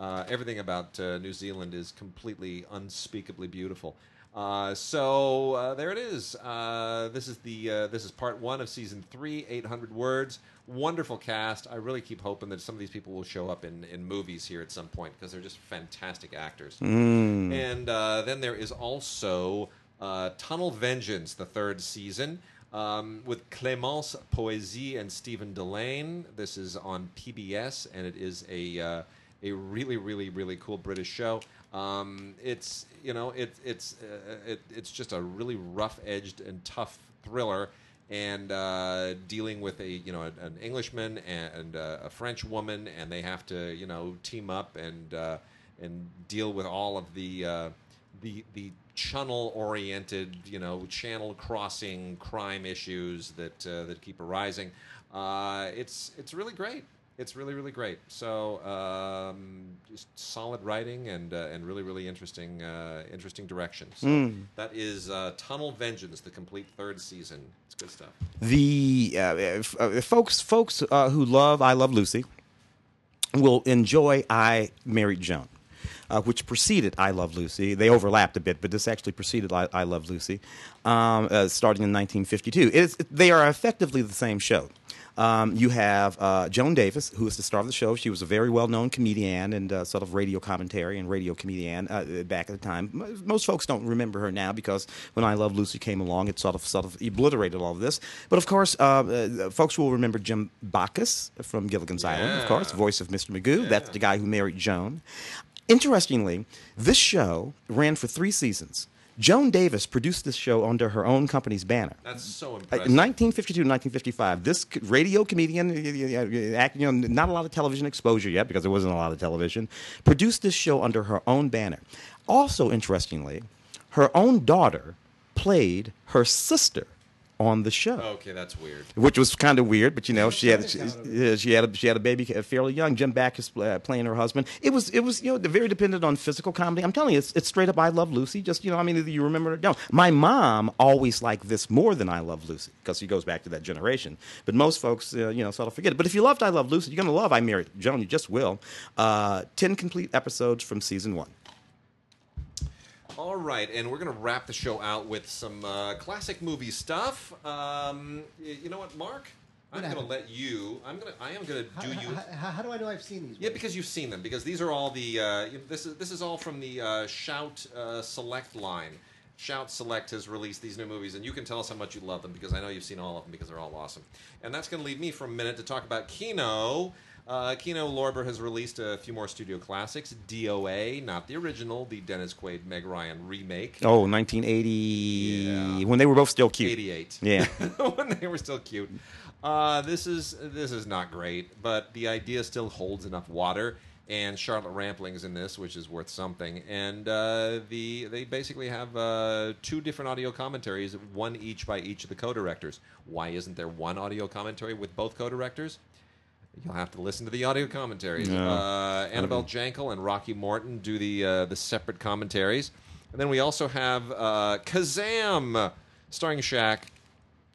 Uh, everything about uh, New Zealand is completely unspeakably beautiful. Uh, so uh, there it is. Uh, this is the uh, this is part one of season three, 800 words. Wonderful cast. I really keep hoping that some of these people will show up in, in movies here at some point because they're just fantastic actors. And uh, then there is also uh, Tunnel Vengeance, the third season. Um, with Clémence Poésie and Stephen Dillane. This is on PBS, and it is a uh, a really, really, really cool British show. Um, it's you know it, it's uh, it, it's just a really rough edged and tough thriller and uh, dealing with a you know an, an Englishman and uh, a French woman and they have to you know team up and uh, and deal with all of the uh, the the channel oriented you know channel crossing crime issues that uh, that keep arising. It's it's really great. It's really really great. So um, just solid writing and uh, and really really interesting uh, interesting direction. So that is uh, Tunnel Vengeance, the complete third season. It's good stuff. The uh, f- uh, folks folks uh, who love I Love Lucy will enjoy I Married Joan. Uh, which preceded I Love Lucy. They overlapped a bit, but this actually preceded I, I Love Lucy, um, uh, starting in 1952. It is, they are effectively the same show. Um, you have uh, Joan Davis, who is the star of the show. She was a very well-known comedian and uh, sort of radio commentary and radio comedian uh, back at the time. Most folks don't remember her now because when I Love Lucy came along, it sort of sort of obliterated all of this. But of course, uh, uh, folks will remember Jim Backus from Gilligan's Island, of course, voice of Mr. Magoo. That's the guy who married Joan. Interestingly, this show ran for three seasons. Joan Davis produced this show under her own company's banner. That's so Uh, impressive. 1952 1955 this radio comedian uh, uh, you know not a lot of television exposure yet because there wasn't a lot of television produced this show under her own banner also interestingly her own daughter played her sister on the show okay, that's weird. which was kind of weird, but you know she had she, is kinda yeah, she had a, she had a baby fairly young. Jim Backus uh, playing her husband. It was it was you know very dependent on physical comedy. I'm telling you, it's, it's straight up. I love Lucy. Just you know, I mean, either you remember it or don't. My mom always liked this more than I love Lucy because she goes back to that generation. But most folks, uh, you know, sort of forget it. But if you loved I Love Lucy, you're gonna love I Married Joan. You just will. Uh, Ten complete episodes from season one. All right, and we're going to wrap the show out with some uh, classic movie stuff. Um, y- you know what, Mark? I'm What going to happened? let you. I'm going to. I am going to How, do you. how- how- how do I know I've seen these? Yeah, because you've seen them. Because these are all the. Uh, you this is this is all from the uh, Shout uh, Select line. Shout Select has released these new movies, and you can tell us how much you love them because I know you've seen all of them because they're all awesome. And that's going to leave me for a minute to talk about Kino. Uh, Kino Lorber has released a few more studio classics. DOA, not the original, the Dennis Quaid Meg Ryan remake. Oh, 1980 Yeah. when they were both still cute. 88. Yeah. when they were still cute. Uh, this is this is not great, but the idea still holds enough water. And Charlotte Rampling's in this, which is worth something. And uh, the they basically have uh, two different audio commentaries, one each by each of the co-directors. Why isn't there one audio commentary with both co-directors? You'll have to listen to the audio commentaries. Yeah. Uh, Annabelle Jankel and Rocky Morton do the uh, the separate commentaries, and then we also have uh, Kazaam, starring Shaq.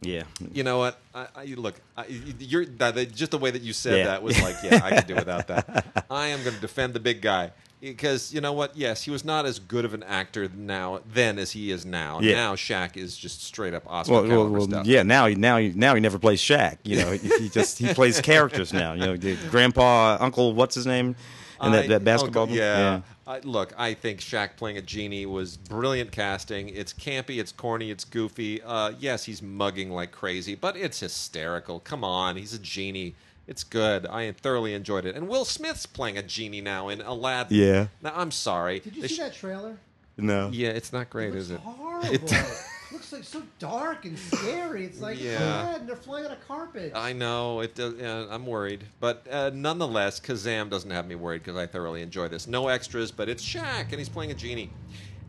Yeah. You know what? I, I, look, I, you're that, just the way that you said Yeah. that was like, yeah, I could do without that. I am going to defend the big guy because you know what? Yes, he was not as good of an actor now then as he is now. Yeah. Now Shaq is just straight up Oscar Well, caliber well stuff. yeah. Now, he now, he, now he never plays Shaq. You know, he, he just he plays characters now. You know, the Grandpa, Uncle, what's his name, and that, I- that basketball. Uncle- movie? yeah. I, look, I think Shaq playing a genie was brilliant casting. It's campy, it's corny, it's goofy. Uh, yes, he's mugging like crazy, but it's hysterical. Come on, he's a genie. It's good. I thoroughly enjoyed it. And Will Smith's playing a genie now in Aladdin. Yeah. Now, I'm sorry. Did you They see sh- that trailer? No. Yeah, it's not great, it is looks it? horrible. It- It looks like so dark and scary. It's like Yeah. red and they're flying on a carpet. I know it. Does, yeah, I'm worried, but uh, nonetheless, Kazaam doesn't have me worried because I thoroughly enjoy this. No extras, but it's Shaq, and he's playing a genie.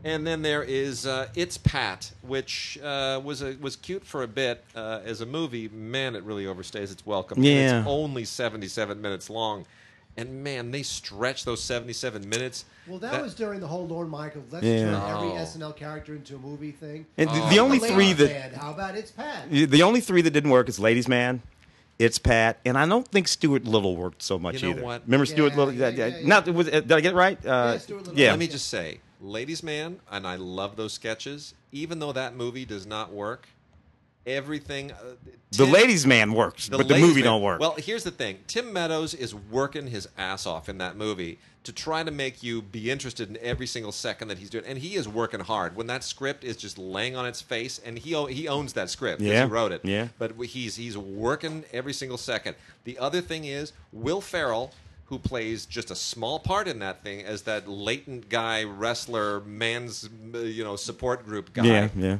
And then there is uh, It's Pat, which uh, was a, was cute for a bit uh, as a movie. Man, it really overstays its welcome. And Yeah. it's only 77 minutes long, and man, they stretch those 77 minutes. well, that, was during the whole Lorne Michaels. Let's Yeah. turn every Oh. SNL character into a movie thing. And the, Oh. the only Ladies three that Man, how about it's Pat? the only three that didn't work is Ladies Man, It's Pat, and I don't think Stuart Little worked so much You know either. what? Remember Yeah, Stuart Little? yeah, yeah, yeah. Not was, uh, did I get it right? Uh, Yeah, Stuart Little. yeah. Let me just say, Ladies Man, and I love those sketches. Even though that movie does not work, everything. Uh, the Ladies Man works, but the movie Man- don't work. Well, here's the thing: Tim Meadows is working his ass off in that movie to try to make you be interested in every single second that he's doing, and he is working hard. When that script is just laying on its face, and he he owns that script 'cause Yeah, he wrote it. yeah. but he's he's working every single second. The other thing is Will Ferrell. Who plays just a small part in that thing as that latent guy wrestler man's you know support group guy. Yeah, yeah.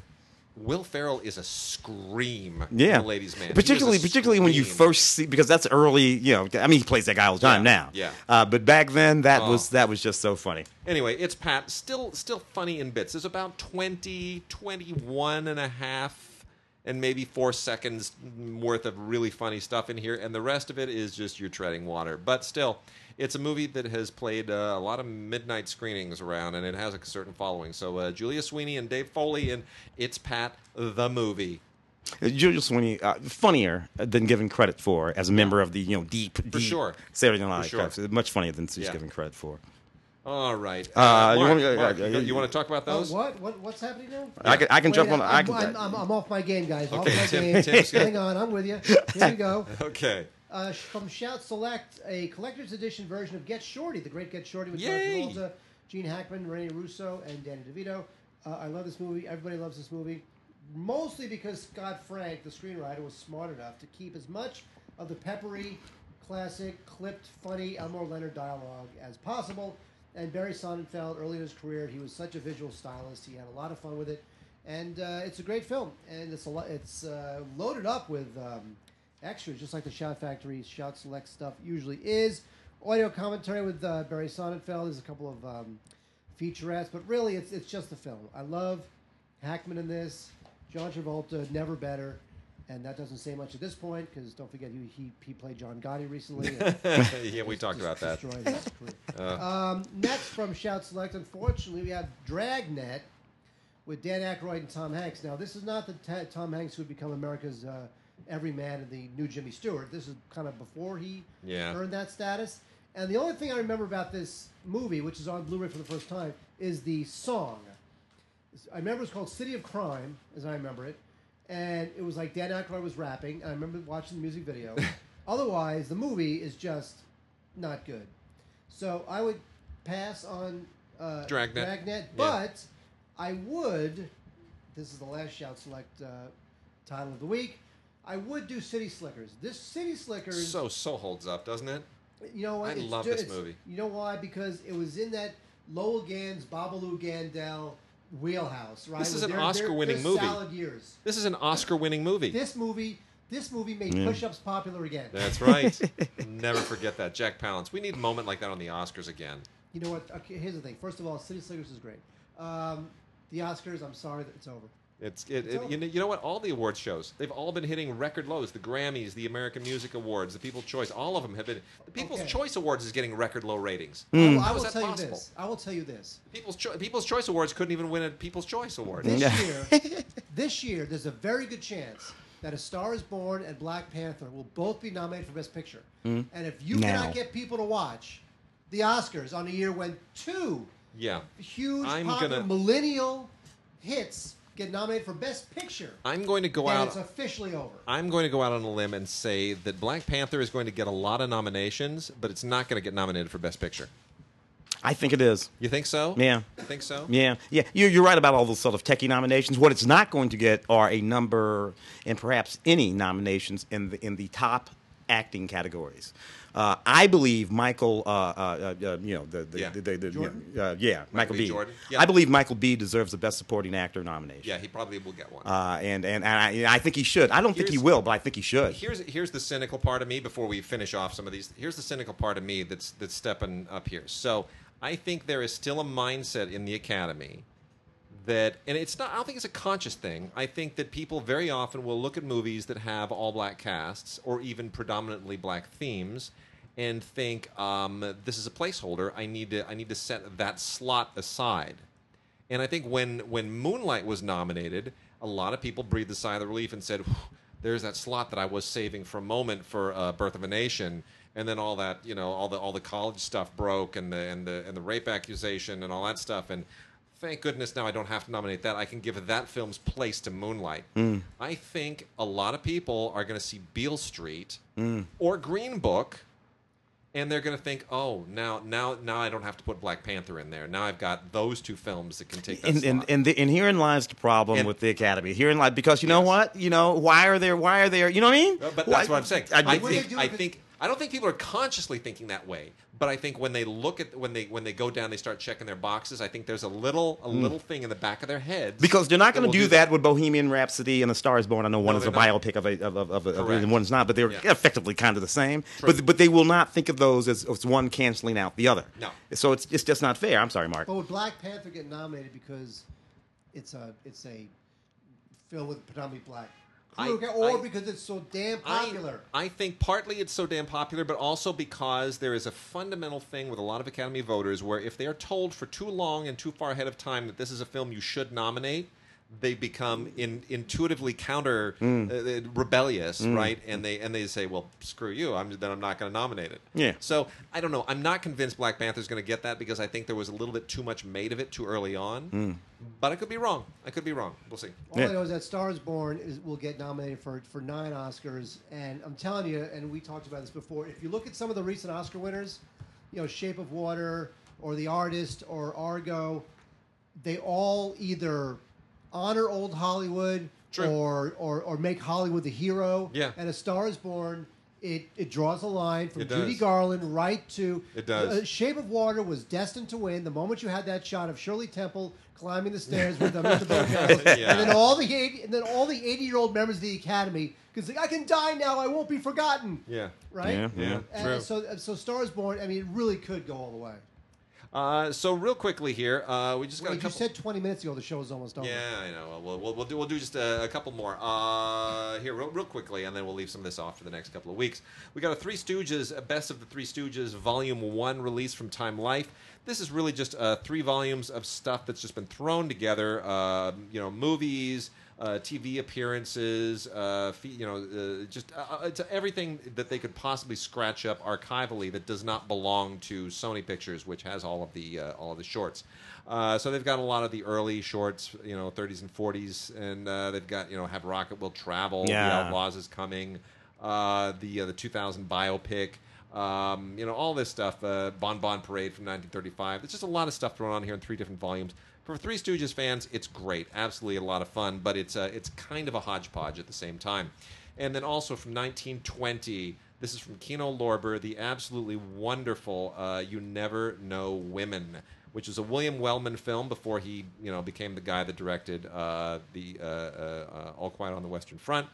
Will Ferrell is a scream. Yeah, ladies' man. Particularly, particularly when you first see because that's early. You know, I mean, he plays that guy all the time Yeah, now. yeah. Uh, but back then, that Oh. was that was just so funny. Anyway, it's Pat. Still, still funny in bits. There's about 20, 21 and a half, and maybe four seconds worth of really funny stuff in here, and the rest of it is just you're treading water. But still, it's a movie that has played uh, a lot of midnight screenings around, and it has a certain following. So uh, Julia Sweeney and Dave Foley in It's Pat the movie. Uh, Julia Sweeney, uh, funnier than given credit for as a member of the you know deep, deep sure. Saturday Night For Live. sure. Much funnier than she's Yeah. given credit for. All right, Uh, you Mark, want me- uh, Mark, uh, you, you- want to talk about Oh, those? what? what? What's happening now? I can I can Wait, jump on. I'm, I can. I'm, I'm, I'm off my game, guys. Okay, off my Tim- game. Tim's Hang on, I'm with you. Here you go. Okay. Uh, sh- from Shout Select, a collector's edition version of Get Shorty, the great Get Shorty with Yay! John Travolta, Gene Hackman, Rene Russo, and Danny DeVito. Uh, I love this movie. Everybody loves this movie, mostly because Scott Frank, the screenwriter, was smart enough to keep as much of the peppery, classic, clipped, funny Elmore Leonard dialogue as possible. And Barry Sonnenfeld, early in his career, he was such a visual stylist. He had a lot of fun with it, and uh, it's a great film. And it's a lo- it's uh, loaded up with um, extras, just like the Shout Factory Shout Select stuff usually is. Audio commentary with uh, Barry Sonnenfeld. There's a couple of um, featurettes, but really, it's it's just a film. I love Hackman in this. John Travolta, never better. And that doesn't say much at this point because don't forget he, he, he played John Gotti recently. and yeah, we talked about that. career. Um, next from Shout Select, unfortunately, we have Dragnet with Dan Aykroyd and Tom Hanks. Now, this is not the ta Tom Hanks who would become America's uh, everyman in the new Jimmy Stewart. This is kind of before he Yeah. earned that status. And the only thing I remember about this movie, which is on Blu-ray for the first time, is the song. I remember it's called City of Crime, as I remember it, and it was like Dan Aykroyd was rapping. And I remember watching the music video. Otherwise, the movie is just not good. So I would pass on uh, Dragnet. Dragnet, but I would. This is the last shout select uh, title of the week. I would do City Slickers. This City Slickers. So so holds up, doesn't it? You know what? I It's love ju- this movie. You know why? Because it was in that Lowell Ganz, Babaloo Mandel wheelhouse, right? This is With an their- Oscar-winning their- their movie. Salad years. This is an Oscar-winning movie. This movie, this movie made push-ups popular again. That's right. Never forget that. Jack Palance. We need a moment like that on the Oscars again. You know what? Okay, here's the thing. First of all, City Slickers is great. Um, the Oscars, I'm sorry that it's over. It's it, It's it you, know, you know what? All the awards shows they've all been hitting record lows. The Grammys, the American Music Awards, the People's Choice, all of them have been. The People's Okay. Choice Awards is getting record low ratings. Oh, I will, I will is that tell possible? you this. I will tell you this. People's Cho- People's Choice Awards couldn't even win a People's Choice Award. This Yeah. year, this year, there's a very good chance that A Star Is Born and Black Panther will both be nominated for Best Picture. Mm. And if you Now. cannot get people to watch the Oscars on a year when two Yeah, huge I'm popular gonna- millennial hits get nominated for Best Picture, I'm going to go then out. it's officially over. I'm going to go out on a limb and say that Black Panther is going to get a lot of nominations, but it's not going to get nominated for Best Picture. I think it is. You think so? Yeah. You think so? Yeah, yeah, you're, you're right about all those sort of techie nominations. What it's not going to get are a number and perhaps any nominations in the in the top acting categories. Uh, I believe Michael, uh, uh, uh, you know, the, the, Yeah. the, the, the uh, yeah, Michael, B. B. Jordan? Yeah. I believe Michael B. deserves the Best Supporting Actor nomination. Yeah, he probably will get one. Uh, and and, and I, I think he should. I don't think he will, but I think he should. here's here's the cynical part of me before we finish off some of these. Here's the cynical part of me that's that's stepping up here. So I think there is still a mindset in the academy that, and it's not. I don't think it's a conscious thing. I think that people very often will look at movies that have all black casts or even predominantly black themes. And think um, this is a placeholder. I need to. I need to set that slot aside. And I think when when Moonlight was nominated, a lot of people breathed a sigh of relief and said, "There's that slot that I was saving for a moment for uh, Birth of a Nation." And then all that, you know, all the all the college stuff broke, and the and the and the rape accusation and all that stuff. And thank goodness now I don't have to nominate that. I can give that film's place to Moonlight. Mm. I think a lot of people are going to see Beale Street mm. or Green Book and they're going to think, "Oh, now, now, now, I don't have to put Black Panther in there. Now I've got those two films that can take that and, slot." and, and, the, and herein lies the problem And- with the academy. Herein lies because you know what? You know why are there? Why are there? You know what I mean? But Why- that's what I'm saying. I- I, What do they think, I think, I don't think people are consciously thinking that way, but I think when they look at when they when they go down, they start checking their boxes. I think there's a little a hmm. little thing in the back of their heads. Because they're not going to do that with Bohemian Rhapsody and The Star Is Born. I know one No, is a not. biopic of a, of, of, of, of and one's not, but they're Yeah. effectively kind of the same. True. But but they will not think of those as, as one canceling out the other. No. So it's it's just not fair. I'm sorry, Mark. But would Black Panther get nominated because it's a it's a film with predominantly black I- or I- because it's so damn I- popular? I, think partly it's so damn popular, but also because there is a fundamental thing with a lot of Academy voters where if they are told for too long and too far ahead of time that this is a film you should nominate, they become in, intuitively counter Mm. uh, rebellious, right? And they and they say, "Well, screw you. I'm then I'm not going to nominate it." Yeah. So I don't know. I'm not convinced Black Panther's going to get that because I think there was a little bit too much made of it too early on. Mm. But I could be wrong. I could be wrong. We'll see. All Yeah. I know is that Stars Born is, will get nominated for for nine Oscars, and I'm telling you, and we talked about this before. If you look at some of the recent Oscar winners, you know, Shape of Water or The Artist or Argo, they all either honor old Hollywood True. or, or or make Hollywood the hero. Yeah. And A Star Is Born. It, it draws a line from It Judy. Garland right to It does. Uh, Shape of Water was destined to win the moment you had that shot of Shirley Temple climbing the stairs with them in the boathouse, Yeah. and then all the 80, and then all the eighty-year-old members of the Academy because I can die now, I won't be forgotten. Yeah. Right. Yeah, yeah. And True. So, so Stars Born. I mean, it really could go all the way. Uh, so real quickly here, uh, we just got Wait, a you said twenty minutes ago the show was almost over. Yeah, I know. We'll, we'll, we'll do we'll do just a, a couple more uh, here, real, real quickly, and then we'll leave some of this off for the next couple of weeks. We got a Three Stooges, a Best of the Three Stooges, Volume One release from Time Life. This is really just uh, three volumes of stuff that's just been thrown together. Uh, you know, movies. Uh, TV appearances, uh, fe- you know, uh, just uh, uh, it's everything that they could possibly scratch up archivally that does not belong to Sony Pictures, which has all of the uh, all of the shorts. Uh, so they've got a lot of the early shorts, you know, 30s and 40s, and uh, they've got you know, have Rocket Will Travel, Yeah. The Outlaws is coming, uh, the uh, the 2000 biopic. Um, you know all this stuff. Uh, Bon Bon Parade from 1935. There's just a lot of stuff thrown on here in three different volumes. For Three Stooges fans, it's great, absolutely a lot of fun, but it's uh, it's kind of a hodgepodge at the same time. And then also from 1920, this is from Kino Lorber, the absolutely wonderful uh, "You Never Know Women," which is a William Wellman film before he you know became the guy that directed uh, the uh, uh, All Quiet on the Western Front.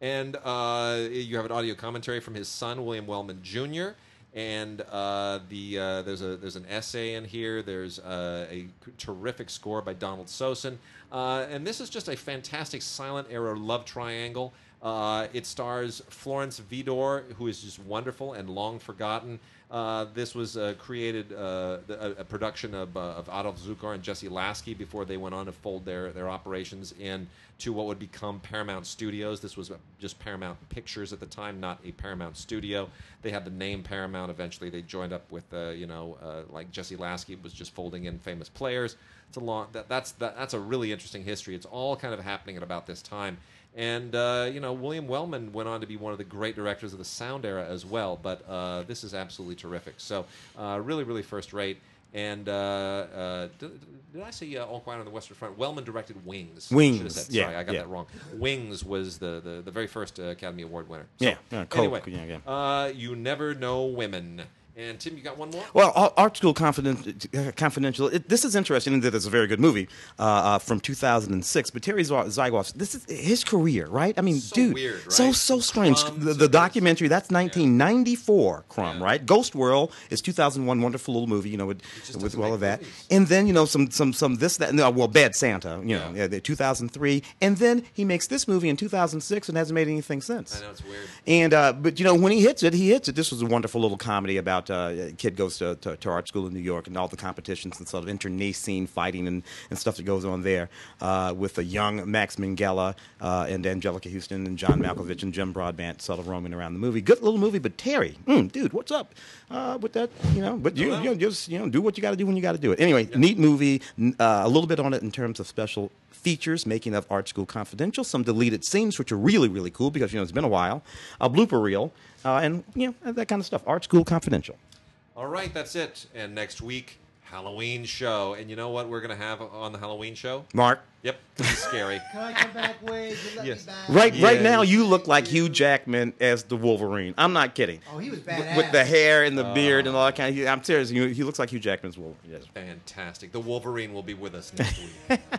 And you have an audio commentary from his son, William Wellman Jr. And uh, the uh, there's a there's an essay in here. There's uh, a terrific score by Donald Sosin, uh, and this is just a fantastic silent era love triangle. Uh, it stars Florence Vidor, who is just wonderful and long forgotten. Uh, this was uh, created uh, a, production of, uh, of Adolf Zukor and Jesse Lasky before they went on to fold their, their operations into what would become Paramount Studios. This was just Paramount Pictures at the time, not a Paramount studio. They had the name Paramount. Eventually, they joined up with uh, you know uh, like Jesse Lasky was just folding in famous players. It's a long that, that's that, that's a really interesting history. It's all kind of happening at about this time. And uh, you know, William Wellman went on to be one of the great directors of the sound era as well. But uh, this is absolutely terrific. So uh, really, really first rate. And uh, uh, did, did I say uh, All Quiet on the Western Front? Wellman directed Wings. Wings, have said. yeah, Sorry, I got yeah. that wrong. Wings was the, the, the very first uh, Academy Award winner. Yeah, yeah, anyway, yeah, yeah. Uh, you never know women. And Tim, you got one more? Well, Art School Confident, Confidential. It, this is interesting in that it's a very good movie uh, uh, from 2006. But Terry Zy- Zwigoff, this is his career, right? I mean, So dude, weird, so right? so strange. Crumbs The, the documentary that's 1994, Crumb, Yeah. right? Ghost World is 2001, wonderful little movie, you know, with, with all of that. movies. And then you know some some some this that no, well, Bad Santa, you know, Yeah. yeah, 2003, and then he makes this movie in 2006 and hasn't made anything since. I know it's weird. And uh, but you know when he hits it, he hits it. This was a wonderful little comedy about uh, a kid goes to, to, to art school in New York and all the competitions and sort of internecine fighting and, and stuff that goes on there uh, with a young Max Minghella uh, and Anjelica Huston and John Malkovich and Jim Broadbent sort of roaming around the movie. Good little movie, but Terry, mm, dude, what's up uh, with that? You know, but you, you know, just you know do what you got to do when you got to do it. Anyway, neat movie. Uh, a little bit on it in terms of special features, making of Art School Confidential, some deleted scenes, which are really, really cool because, you know, it's been a while, a blooper reel, uh, and, you know, that kind of stuff. Art School Confidential. All right, that's it. And next week, Halloween show. And you know what we're going to have on the Halloween show? Mark. Yep, it's scary. Can I come back, Wade? You let Yes. me back? Right, right now you look like Hugh Jackman as the Wolverine. I'm not kidding. Oh, he was With- badass. With the hair and the beard and all that kind of. I'm serious. He, he looks like Hugh Jackman's Wolverine. Yes. Fantastic. The Wolverine will be with us next week.